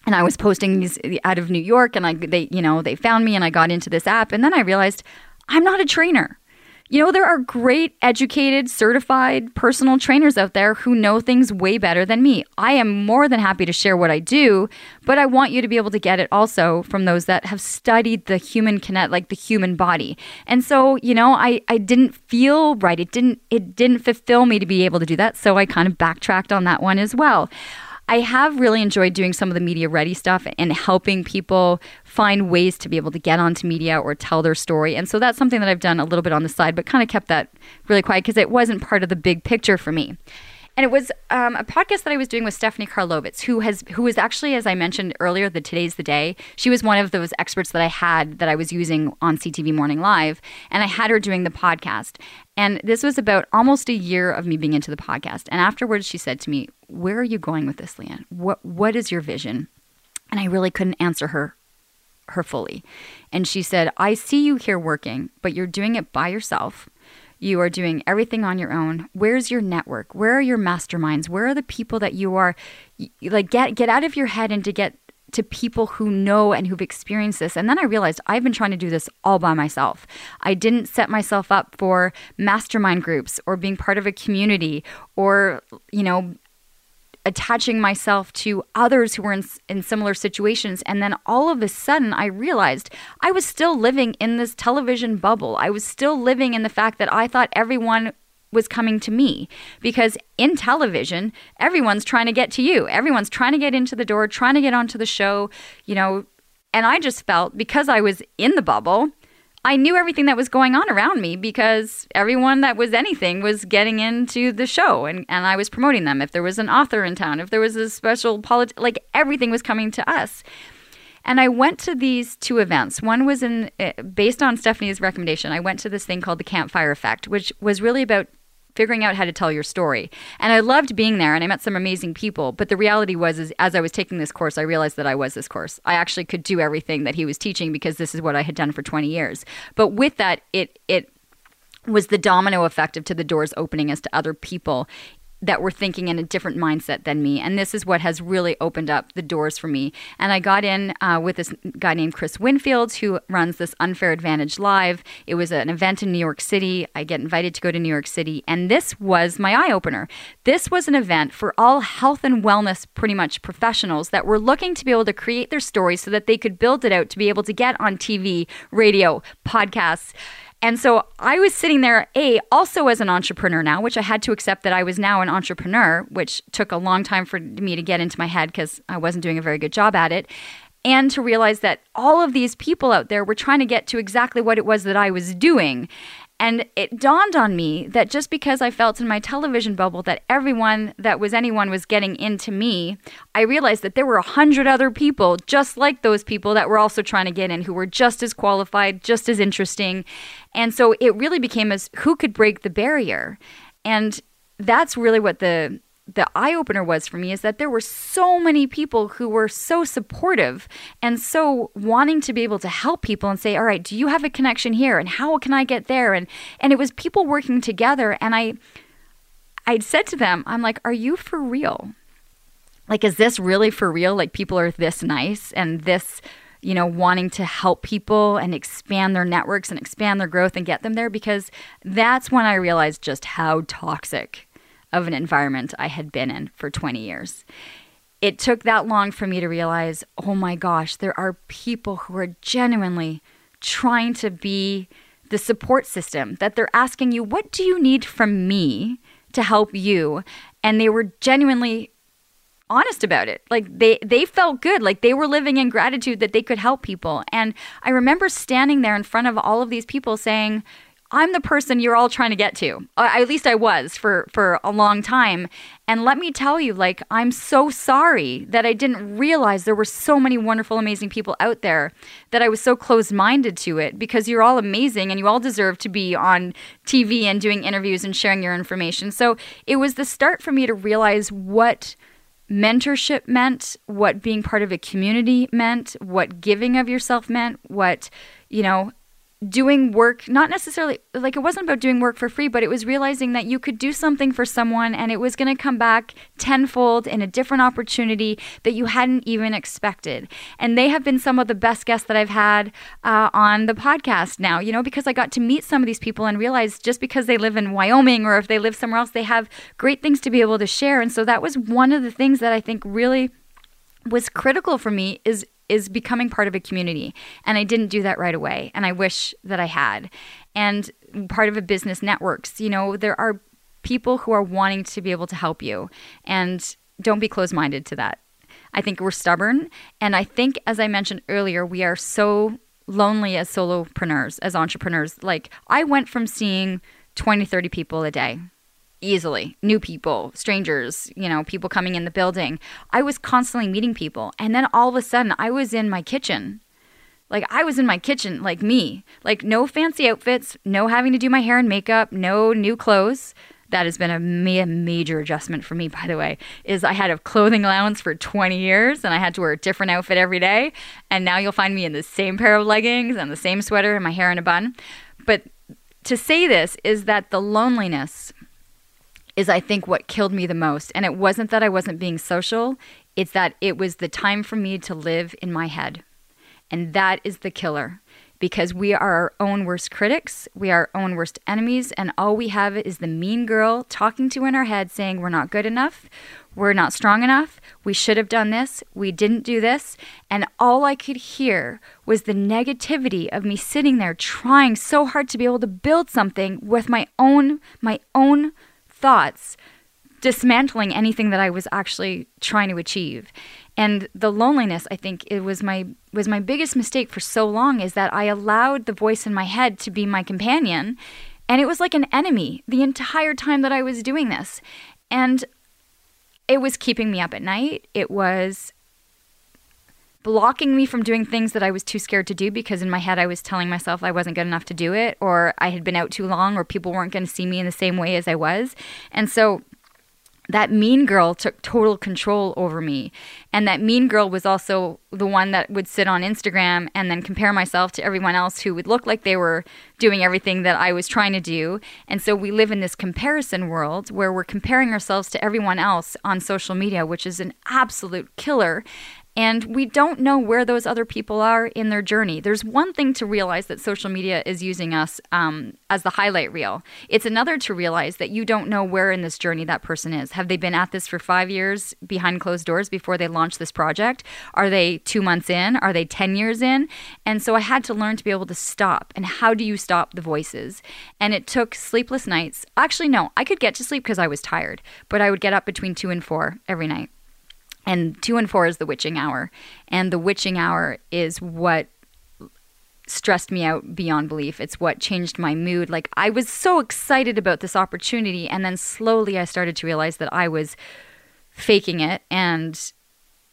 And I was posting these out of New York and I they you know, they found me and I got into this app and then I realized I'm not a trainer. You know, there are great, educated, certified personal trainers out there who know things way better than me. I am more than happy to share what I do, but I want you to be able to get it also from those that have studied the human connect, like the human body. And so, you know, I, I didn't feel right. It didn't it didn't fulfill me to be able to do that. So I kind of backtracked on that one as well. I have really enjoyed doing some of the media ready stuff and helping people find ways to be able to get onto media or tell their story. And so that's something that I've done a little bit on the side, but kind of kept that really quiet because it wasn't part of the big picture for me. And it was um, a podcast that I was doing with Stephanie Karlovitz, who has who was actually, as I mentioned earlier, the Today's the Day. She was one of those experts that I had that I was using on CTV Morning Live, and I had her doing the podcast. And this was about almost a year of me being into the podcast. And afterwards, she said to me, "Where are you going with this, Lianne? What what is your vision?" And I really couldn't answer her her fully. And she said, "I see you here working, but you're doing it by yourself." You are doing everything on your own. Where's your network? Where are your masterminds? Where are the people that you are like get get out of your head and to get to people who know and who've experienced this. And then I realized I've been trying to do this all by myself. I didn't set myself up for mastermind groups or being part of a community or, you know, attaching myself to others who were in, in similar situations. And then all of a sudden, I realized I was still living in this television bubble. I was still living in the fact that I thought everyone was coming to me because in television, everyone's trying to get to you. Everyone's trying to get into the door, trying to get onto the show, you know. And I just felt because I was in the bubble, I knew everything that was going on around me because everyone that was anything was getting into the show and, and I was promoting them. If there was an author in town, if there was a special polit, like everything was coming to us. And I went to these two events. One was in eh, based on Stephanie's recommendation. I went to this thing called the Campfire Effect, which was really about figuring out how to tell your story. And I loved being there and I met some amazing people. But the reality was is as I was taking this course, I realized that I was this course. I actually could do everything that he was teaching because this is what I had done for 20 years. But with that, it it was the domino effect of to the doors opening as to other people that were thinking in a different mindset than me. And this is what has really opened up the doors for me. And I got in uh, with this guy named Chris Winfield, who runs this Unfair Advantage Live. It was an event in New York City. I get invited to go to New York City. And this was my eye opener. This was an event for all health and wellness, pretty much professionals that were looking to be able to create their stories so that they could build it out to be able to get on TV, radio, podcasts and so I was sitting there, A, also as an entrepreneur now, which I had to accept that I was now an entrepreneur, which took a long time for me to get into my head because I wasn't doing a very good job at it. And to realize that all of these people out there were trying to get to exactly what it was that I was doing. And it dawned on me that just because I felt in my television bubble that everyone that was anyone was getting into me, I realized that there were a hundred other people just like those people that were also trying to get in who were just as qualified, just as interesting. And so it really became as who could break the barrier. And that's really what the the eye opener was for me is that there were so many people who were so supportive and so wanting to be able to help people and say, "All right, do you have a connection here and how can I get there?" and and it was people working together and I I'd said to them, I'm like, "Are you for real?" Like is this really for real? Like people are this nice and this you know, wanting to help people and expand their networks and expand their growth and get them there because that's when I realized just how toxic of an environment I had been in for 20 years. It took that long for me to realize, oh my gosh, there are people who are genuinely trying to be the support system, that they're asking you, what do you need from me to help you? And they were genuinely honest about it. Like they they felt good, like they were living in gratitude that they could help people. And I remember standing there in front of all of these people saying, I'm the person you're all trying to get to. Uh, at least I was for for a long time. And let me tell you, like I'm so sorry that I didn't realize there were so many wonderful, amazing people out there that I was so closed-minded to it because you're all amazing and you all deserve to be on TV and doing interviews and sharing your information. So it was the start for me to realize what mentorship meant, what being part of a community meant, what giving of yourself meant, what, you know, doing work, not necessarily like it wasn't about doing work for free, but it was realizing that you could do something for someone and it was going to come back tenfold in a different opportunity that you hadn't even expected. And they have been some of the best guests that I've had uh, on the podcast now, you know, because I got to meet some of these people and realize just because they live in Wyoming or if they live somewhere else, they have great things to be able to share. And so that was one of the things that I think really was critical for me is is becoming part of a community. And I didn't do that right away. And I wish that I had. And part of a business networks, you know, there are people who are wanting to be able to help you. And don't be closed minded to that. I think we're stubborn. And I think, as I mentioned earlier, we are so lonely as solopreneurs, as entrepreneurs. Like, I went from seeing 20, 30 people a day easily. New people strangers you know people coming in the building. I was constantly meeting people. And then all of a sudden i was in my kitchen. Like i was in my kitchen like me. Like no fancy outfits no having to do my hair and makeup no new clothes. That has been a ma- major adjustment for me by the way is i had a clothing allowance for 20 years and i had to wear a different outfit every day. And now you'll find me in the same pair of leggings and the same sweater and my hair in a bun. But to say this is that the loneliness is I think what killed me the most. And it wasn't that I wasn't being social, it's that it was the time for me to live in my head. And that is the killer because we are our own worst critics, we are our own worst enemies, and all we have is the mean girl talking to in our head saying we're not good enough, we're not strong enough, we should have done this, we didn't do this, and all I could hear was the negativity of me sitting there trying so hard to be able to build something with my own my own thoughts dismantling anything that I was actually trying to achieve. And the loneliness, I think it was my was my biggest mistake for so long is that I allowed the voice in my head to be my companion and it was like an enemy the entire time that I was doing this. And it was keeping me up at night. It was blocking me from doing things that I was too scared to do because in my head I was telling myself I wasn't good enough to do it or I had been out too long or people weren't going to see me in the same way as I was. And so that mean girl took total control over me. And that mean girl was also the one that would sit on Instagram and then compare myself to everyone else who would look like they were doing everything that I was trying to do. And so we live in this comparison world where we're comparing ourselves to everyone else on social media, which is an absolute killer. And we don't know where those other people are in their journey. There's one thing to realize that social media is using us um, as the highlight reel. It's another to realize that you don't know where in this journey that person is. Have they been at this for five years behind closed doors before they launched this project? Are they two months in? Are they 10 years in? And so I had to learn to be able to stop. And how do you stop the voices? And it took sleepless nights. Actually, no, I could get to sleep because I was tired, but I would get up between two and four every night and two and four is the witching hour. And the witching hour is what stressed me out beyond belief. It's what changed my mood. Like I was so excited about this opportunity. And then slowly I started to realize that I was faking it and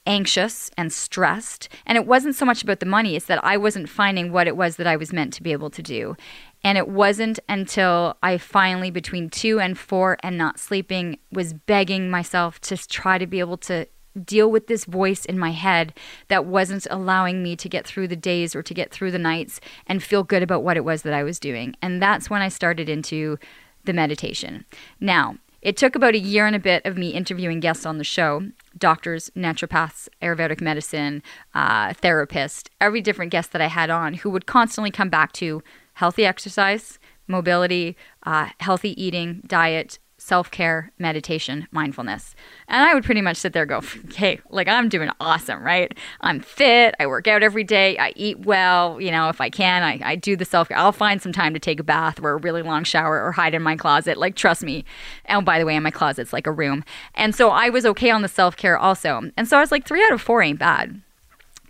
anxious and stressed. And it wasn't so much about the money, it's that I wasn't finding what it was that I was meant to be able to do. And it wasn't until I finally, between two and four and not sleeping, was begging myself to try to be able to deal with this voice in my head that wasn't allowing me to get through the days or to get through the nights and feel good about what it was that I was doing. And that's when I started into the meditation. Now, it took about a year and a bit of me interviewing guests on the show doctors, naturopaths, Ayurvedic medicine, uh, therapist, every different guest that I had on who would constantly come back to healthy exercise, mobility, uh, healthy eating, diet, self care, meditation, mindfulness. And I would pretty much sit there go, hey, like I'm doing awesome, right? I'm fit. I work out every day. I eat well. You know, if I can, I, I do the self care. I'll find some time to take a bath or a really long shower or hide in my closet. Like, trust me. And by the way, in my closet's like a room. And so I was okay on the self care also. And so I was like, three out of four ain't bad.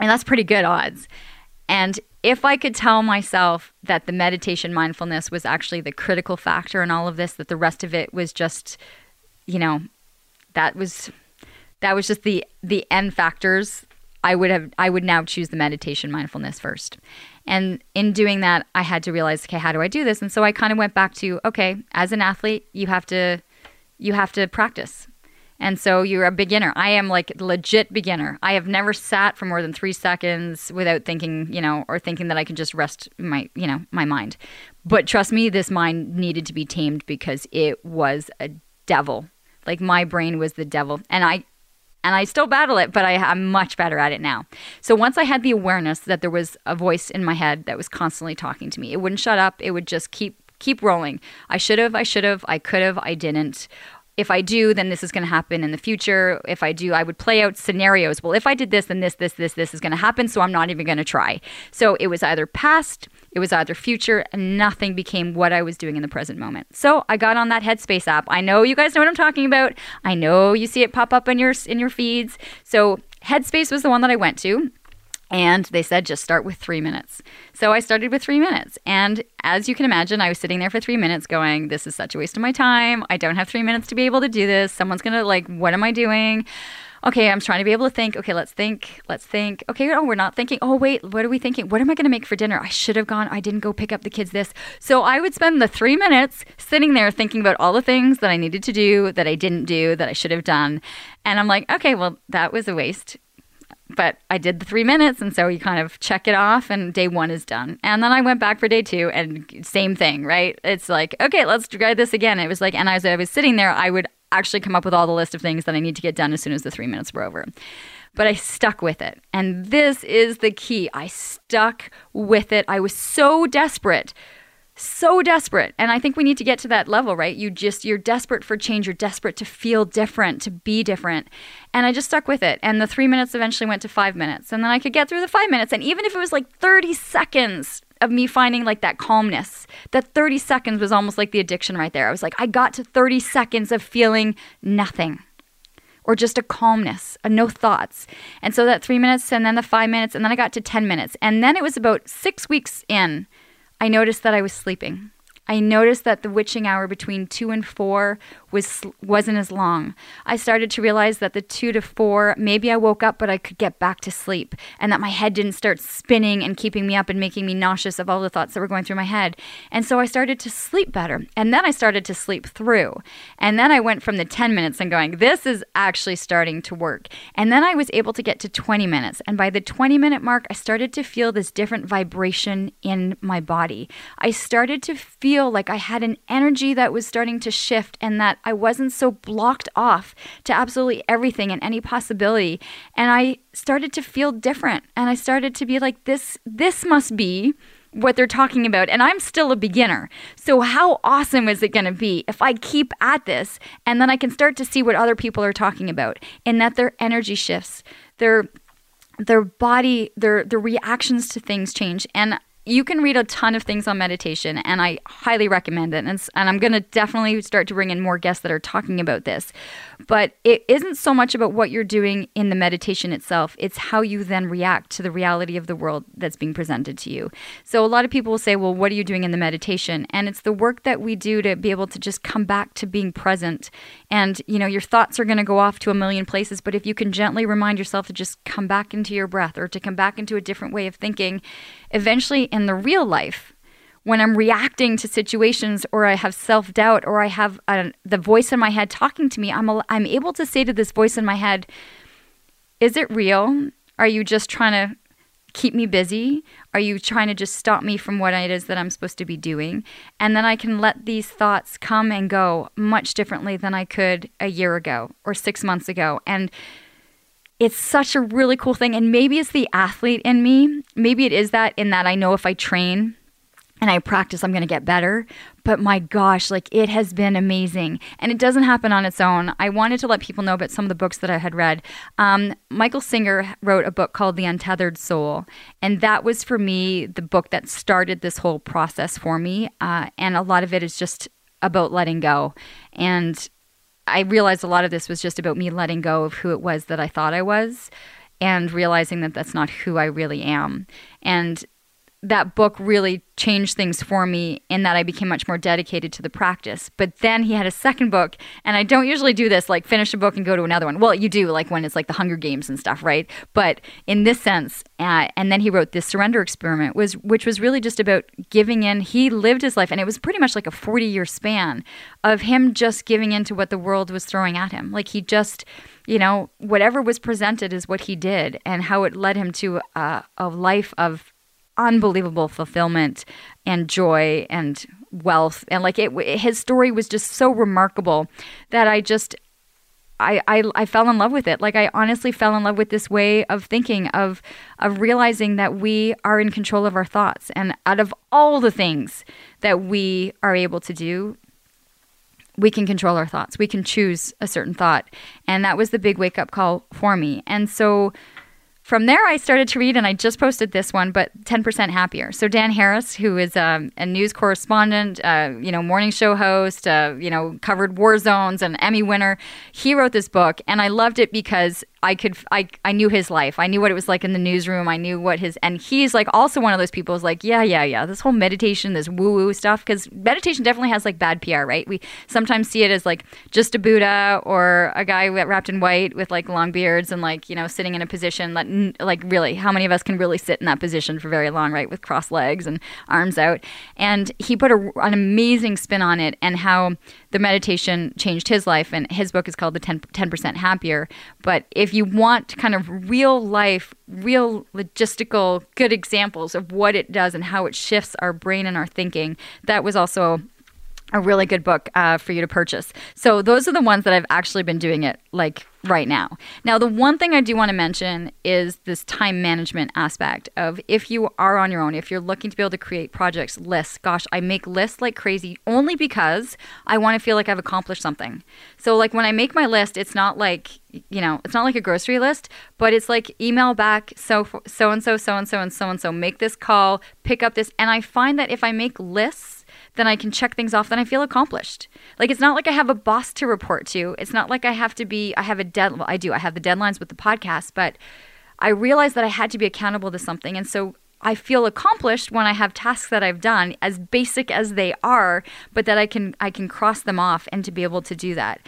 And that's pretty good odds. And if I could tell myself that the meditation mindfulness was actually the critical factor in all of this, that the rest of it was just, you know, that was that was just the the end factors, I would have I would now choose the meditation mindfulness first. And in doing that, I had to realize, okay, how do I do this? And so I kind of went back to, okay, as an athlete, you have to you have to practice. And so you're a beginner. I am like legit beginner. I have never sat for more than three seconds without thinking, you know, or thinking that I can just rest my, you know, my mind. But trust me, this mind needed to be tamed because it was a devil. Like my brain was the devil. And I, and I still battle it, but I, am much better at it now. So once I had the awareness that there was a voice in my head that was constantly talking to me, it wouldn't shut up. It would just keep keep rolling. I should have, I should have, I could have, I didn't if I do, then this is going to happen in the future. If I do, I would play out scenarios. Well, if I did this, then this, this, this, this is going to happen. So I'm not even going to try. So it was either past, it was either future, and nothing became what I was doing in the present moment. So I got on that Headspace app. I know you guys know what I'm talking about. I know you see it pop up in your in your feeds. So Headspace was the one that I went to. And they said, just start with three minutes. So I started with three minutes. And as you can imagine, I was sitting there for three minutes going, this is such a waste of my time. I don't have three minutes to be able to do this. Someone's going to, like, what am I doing? Okay, I'm trying to be able to think. Okay, let's think. Let's think. Okay, oh, we're not thinking. Oh, wait, what are we thinking? What am I going to make for dinner? I should have gone. I didn't go pick up the kids this. So I would spend the three minutes sitting there thinking about all the things that I needed to do, that I didn't do, that I should have done. And I'm like, okay, well, that was a waste but I did the three minutes, and so you kind of check it off, and day one is done. And then I went back for day two, and same thing, right? It's like, okay, let's try this again. It was like, and as I was sitting there, I would actually come up with all the list of things that I need to get done as soon as the three minutes were over. But I stuck with it. And this is the key. I stuck with it. I was so desperate so desperate. And i think we need to get to that level right? You just you're desperate for change. You're desperate to feel different to be different. And i just stuck with it. And the three minutes eventually went to five minutes. And then i could get through the five minutes. And even if it was like 30 seconds of me finding like that calmness that 30 seconds was almost like the addiction right there. I was like i got to 30 seconds of feeling nothing or just a calmness, a no thoughts. And so that three minutes and then the five minutes, and then I got to 10 minutes. And then it was about six weeks in I noticed that I was sleeping. I noticed that the witching hour between 2 and 4 was wasn't as long. I started to realize that the 2 to 4 maybe I woke up but I could get back to sleep and that my head didn't start spinning and keeping me up and making me nauseous of all the thoughts that were going through my head. And so I started to sleep better. And then I started to sleep through. And then I went from the 10 minutes and going this is actually starting to work. And then I was able to get to 20 minutes and by the 20 minute mark I started to feel this different vibration in my body. I started to feel feel like I had an energy that was starting to shift and that I wasn't so blocked off to absolutely everything and any possibility. And I started to feel different. And I started to be like, this, this must be what they're talking about. And I'm still a beginner. So, how awesome is it going to be if I keep at this and then I can start to see what other people are talking about and that their energy shifts, their their body, their their reactions to things change. And you can read a ton of things on meditation, and I highly recommend it. And, and I'm going to definitely start to bring in more guests that are talking about this. But it isn't so much about what you're doing in the meditation itself, it's how you then react to the reality of the world that's being presented to you. So a lot of people will say, Well, what are you doing in the meditation? And it's the work that we do to be able to just come back to being present. And, you know, your thoughts are going to go off to a million places, but if you can gently remind yourself to just come back into your breath or to come back into a different way of thinking, eventually in the real life, when I'm reacting to situations or I have self doubt or I have a, the voice in my head talking to me, I'm, I'm able to say to this voice in my head, Is it real? Are you just trying to keep me busy? Are you trying to just stop me from what it is that I'm supposed to be doing? And then I can let these thoughts come and go much differently than I could a year ago or six months ago. And it's such a really cool thing. And maybe it's the athlete in me. Maybe it is that in that I know if I train and I practice, I'm going to get better. But my gosh, like it has been amazing. And it doesn't happen on its own. I wanted to let people know about some of the books that I had read. Um, Michael Singer wrote a book called The Untethered Soul. And that was for me the book that started this whole process for me. Uh, and a lot of it is just about letting go. And I realized a lot of this was just about me letting go of who it was that I thought I was and realizing that that's not who I really am. And that book really changed things for me in that I became much more dedicated to the practice. But then he had a second book, and I don't usually do this, like finish a book and go to another one. Well, you do, like when it's like the Hunger Games and stuff, right? But in this sense, uh, and then he wrote this Surrender Experiment, was which was really just about giving in. He lived his life, and it was pretty much like a forty year span of him just giving in to what the world was throwing at him. Like he just you know, whatever was presented is what he did, and how it led him to uh, a life of unbelievable fulfillment and joy and wealth and like it his story was just so remarkable that I just I, I, I fell in love with it. Like I honestly fell in love with this way of thinking of of realizing that we are in control of our thoughts. And out of all the things that we are able to do, we can control our thoughts. We can choose a certain thought. And that was the big wake up call for me. And so from there, I started to read, and I just posted this one, but 10% happier. So Dan Harris, who is um, a news correspondent, uh, you know, morning show host, uh, you know, covered war zones and Emmy winner, he wrote this book, and I loved it because I could I I knew his life. I knew what it was like in the newsroom. I knew what his and he's like also one of those people is like, yeah, yeah, yeah. This whole meditation, this woo-woo stuff cuz meditation definitely has like bad PR, right? We sometimes see it as like just a Buddha or a guy wrapped in white with like long beards and like, you know, sitting in a position that like really how many of us can really sit in that position for very long, right? With crossed legs and arms out. And he put a, an amazing spin on it and how the meditation changed his life and his book is called the 10, 10% happier but if you want kind of real life real logistical good examples of what it does and how it shifts our brain and our thinking that was also a really good book uh, for you to purchase. So those are the ones that I've actually been doing it like right now. Now, the one thing I do want to mention is this time management aspect of if you are on your own, if you're looking to be able to create projects, lists. Gosh, I make lists like crazy only because I want to feel like I've accomplished something. So, like when I make my list, it's not like you know, it's not like a grocery list, but it's like email back so so and so so and so and so and so make this call, pick up this, and I find that if I make lists then I can check things off, then I feel accomplished. Like it's not like I have a boss to report to. It's not like I have to be, I have a deadline. I do, I have the deadlines with the podcast, but I realized that I had to be accountable to something. And so I feel accomplished when I have tasks that I've done, as basic as they are, but that I can I can cross them off and to be able to do that.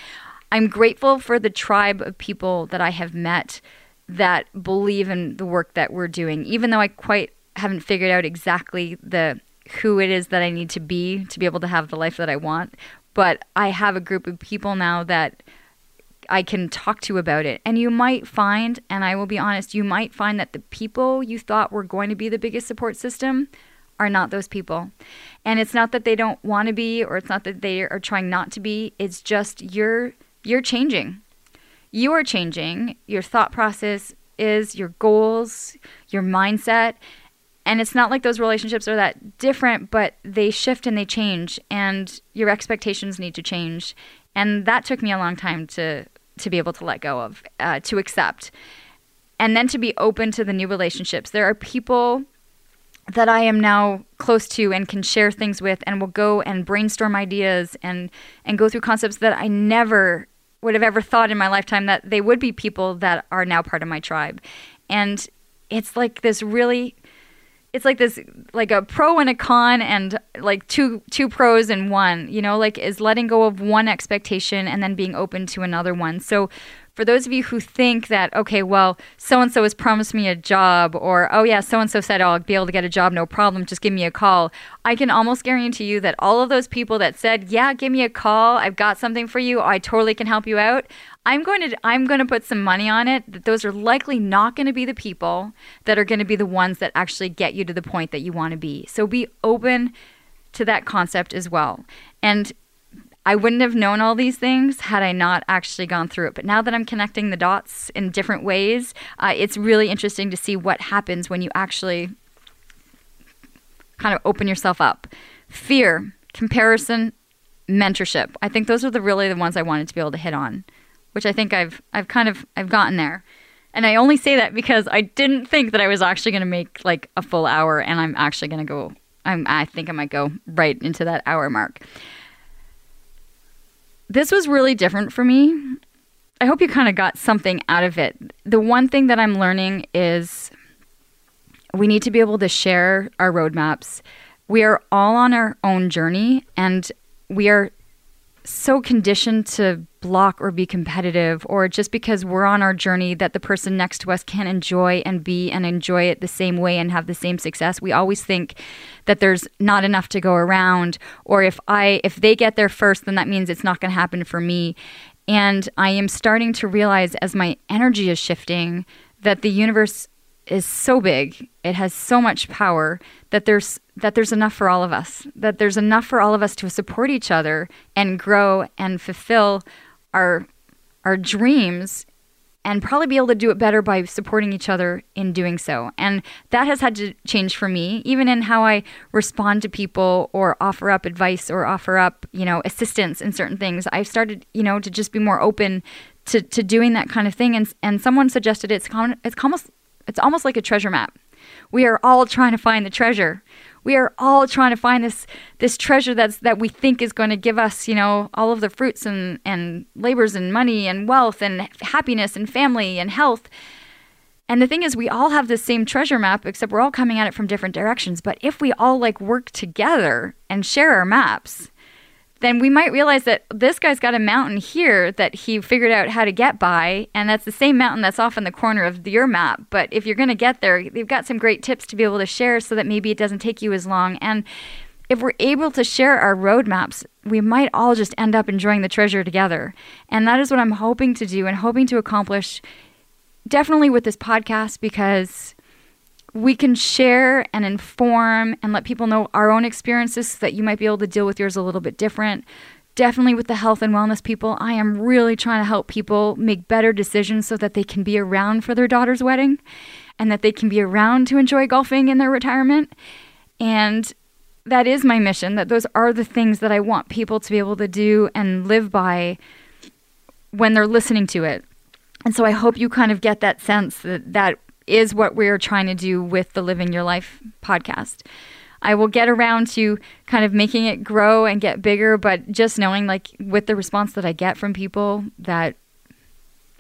I'm grateful for the tribe of people that I have met that believe in the work that we're doing, even though I quite haven't figured out exactly the who it is that I need to be to be able to have the life that I want. But I have a group of people now that I can talk to about it. And you might find, and I will be honest, you might find that the people you thought were going to be the biggest support system are not those people. And it's not that they don't want to be or it's not that they are trying not to be. It's just you're you're changing. You are changing. Your thought process is your goals, your mindset, and it's not like those relationships are that different but they shift and they change and your expectations need to change. And that took me a long time to to be able to let go of uh, to accept. And then to be open to the new relationships. There are people that I am now close to and can share things with and will go and brainstorm ideas and and go through concepts that I never would have ever thought in my lifetime that they would be people that are now part of my tribe. And it's like this really it's like this like a pro and a con and like two two pros and one you know like is letting go of one expectation and then being open to another one. So for those of you who think that okay well so and so has promised me a job or oh yeah so and so said oh, i'll be able to get a job no problem just give me a call i can almost guarantee you that all of those people that said yeah give me a call i've got something for you i totally can help you out I'm going to I'm going to put some money on it that those are likely not going to be the people that are going to be the ones that actually get you to the point that you want to be. So be open to that concept as well. And I wouldn't have known all these things had I not actually gone through it. But now that I'm connecting the dots in different ways, uh, it's really interesting to see what happens when you actually kind of open yourself up. Fear, comparison, mentorship. I think those are the really the ones I wanted to be able to hit on, which I think I've I've kind of I've gotten there. And I only say that because I didn't think that I was actually going to make like a full hour and I'm actually going to go I'm I think I might go right into that hour mark. This was really different for me. I hope you kind of got something out of it. The one thing that I'm learning is we need to be able to share our roadmaps. We are all on our own journey and we are so conditioned to block or be competitive or just because we're on our journey that the person next to us can enjoy and be and enjoy it the same way and have the same success. We always think that there's not enough to go around or if i if they get there first then that means it's not going to happen for me. And i am starting to realize as my energy is shifting that the universe is so big it has so much power that there's that there's enough for all of us that there's enough for all of us to support each other and grow and fulfill our our dreams and probably be able to do it better by supporting each other in doing so. And that has had to change for me, even in how I respond to people or offer up advice or offer up, you know, assistance in certain things. I've started, you know, to just be more open to, to doing that kind of thing. And, and someone suggested it's, it's almost it's almost like a treasure map. We are all trying to find the treasure. We are all trying to find this this treasure that's that we think is going to give us, you know, all of the fruits and and labors and money and wealth and happiness and family and health. And the thing is, we all have the same treasure map, except we're all coming at it from different directions. But if we all like work together and share our maps, then we might realize that this guy's got a mountain here that he figured out how to get by, and that's the same mountain that's off in the corner of your map. But if you're going to get there, they've got some great tips to be able to share so that maybe it doesn't take you as long. And if we're able to share our roadmaps, we might all just end up enjoying the treasure together. And that is what I'm hoping to do and hoping to accomplish definitely with this podcast because we can share and inform and let people know our own experiences so that you might be able to deal with yours a little bit different. Definitely with the health and wellness people, I am really trying to help people make better decisions so that they can be around for their daughter's wedding and that they can be around to enjoy golfing in their retirement. And that is my mission, that those are the things that I want people to be able to do and live by when they're listening to it. And so I hope you kind of get that sense that that is what we're trying to do with the Living Your Life podcast. I will get around to kind of making it grow and get bigger, but just knowing, like, with the response that I get from people, that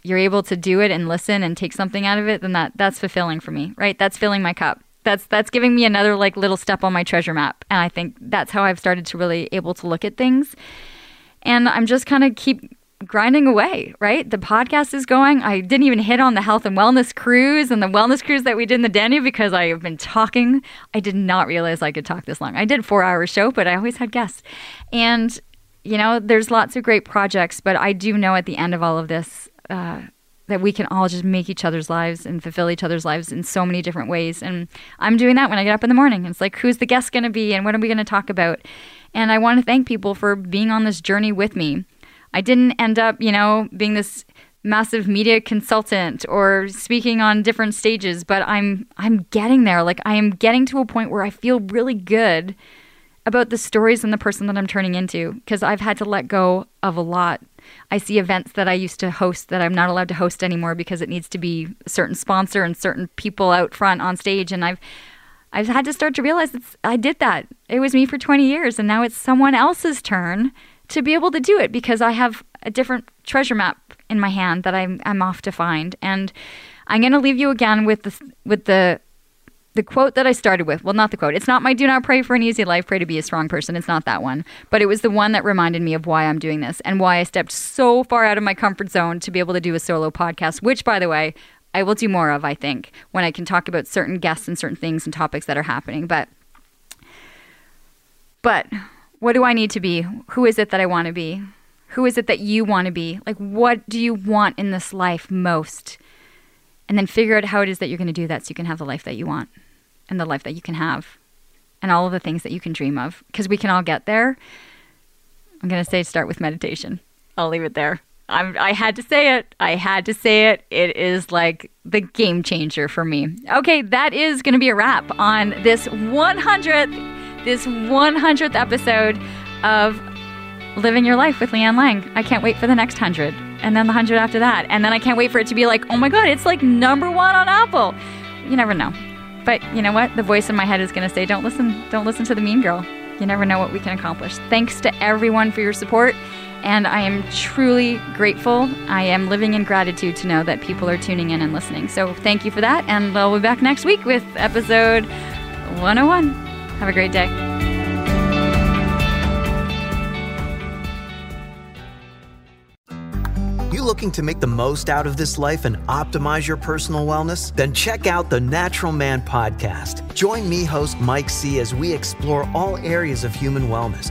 you're able to do it and listen and take something out of it, then that that's fulfilling for me, right? That's filling my cup. That's that's giving me another like little step on my treasure map, and I think that's how I've started to really able to look at things. And I'm just kind of keep grinding away, right? The podcast is going. I didn't even hit on the health and wellness cruise and the wellness cruise that we did in the Danube because I have been talking. I did not realize I could talk this long. I did four hour show, but I always had guests. And, you know, there's lots of great projects, but I do know at the end of all of this, uh, that we can all just make each other's lives and fulfill each other's lives in so many different ways. And I'm doing that when I get up in the morning. It's like, who's the guest going to be and what are we going to talk about? And I want to thank people for being on this journey with me. I didn't end up, you know, being this massive media consultant or speaking on different stages, but I'm I'm getting there. Like I am getting to a point where I feel really good about the stories and the person that I'm turning into because I've had to let go of a lot. I see events that I used to host that I'm not allowed to host anymore because it needs to be a certain sponsor and certain people out front on stage and I've I've had to start to realize I did that. It was me for 20 years and now it's someone else's turn to be able to do it because I have a different treasure map in my hand that I'm I'm off to find. And I'm going to leave you again with the with the the quote that I started with. Well, not the quote. It's not my do not pray for an easy life, pray to be a strong person. It's not that one. But it was the one that reminded me of why I'm doing this and why I stepped so far out of my comfort zone to be able to do a solo podcast, which by the way, I will do more of, I think, when I can talk about certain guests and certain things and topics that are happening. But but what do I need to be? Who is it that I want to be? Who is it that you want to be? Like, what do you want in this life most? And then figure out how it is that you're going to do that so you can have the life that you want and the life that you can have and all of the things that you can dream of. Because we can all get there. I'm going to say start with meditation. I'll leave it there. I'm, I had to say it. I had to say it. It is like the game changer for me. Okay, that is going to be a wrap on this 100th, this 100th episode of Living Your Life with Lianne Laing. I can't wait for the next 100 and then the 100 after that. And then I can't wait for it to be like, oh my God, it's like number one on Apple. You never know. But you know what? The voice in my head is going to say, don't listen, don't listen to the mean girl. You never know what we can accomplish. Thanks to everyone for your support. And I am truly grateful. I am living in gratitude to know that people are tuning in and listening. So thank you for that. And I'll be back next week with episode 101. Have a great day. You looking to make the most out of this life and optimize your personal wellness? Then check out the Natural Man Podcast. Join me, host Mike C., as we explore all areas of human wellness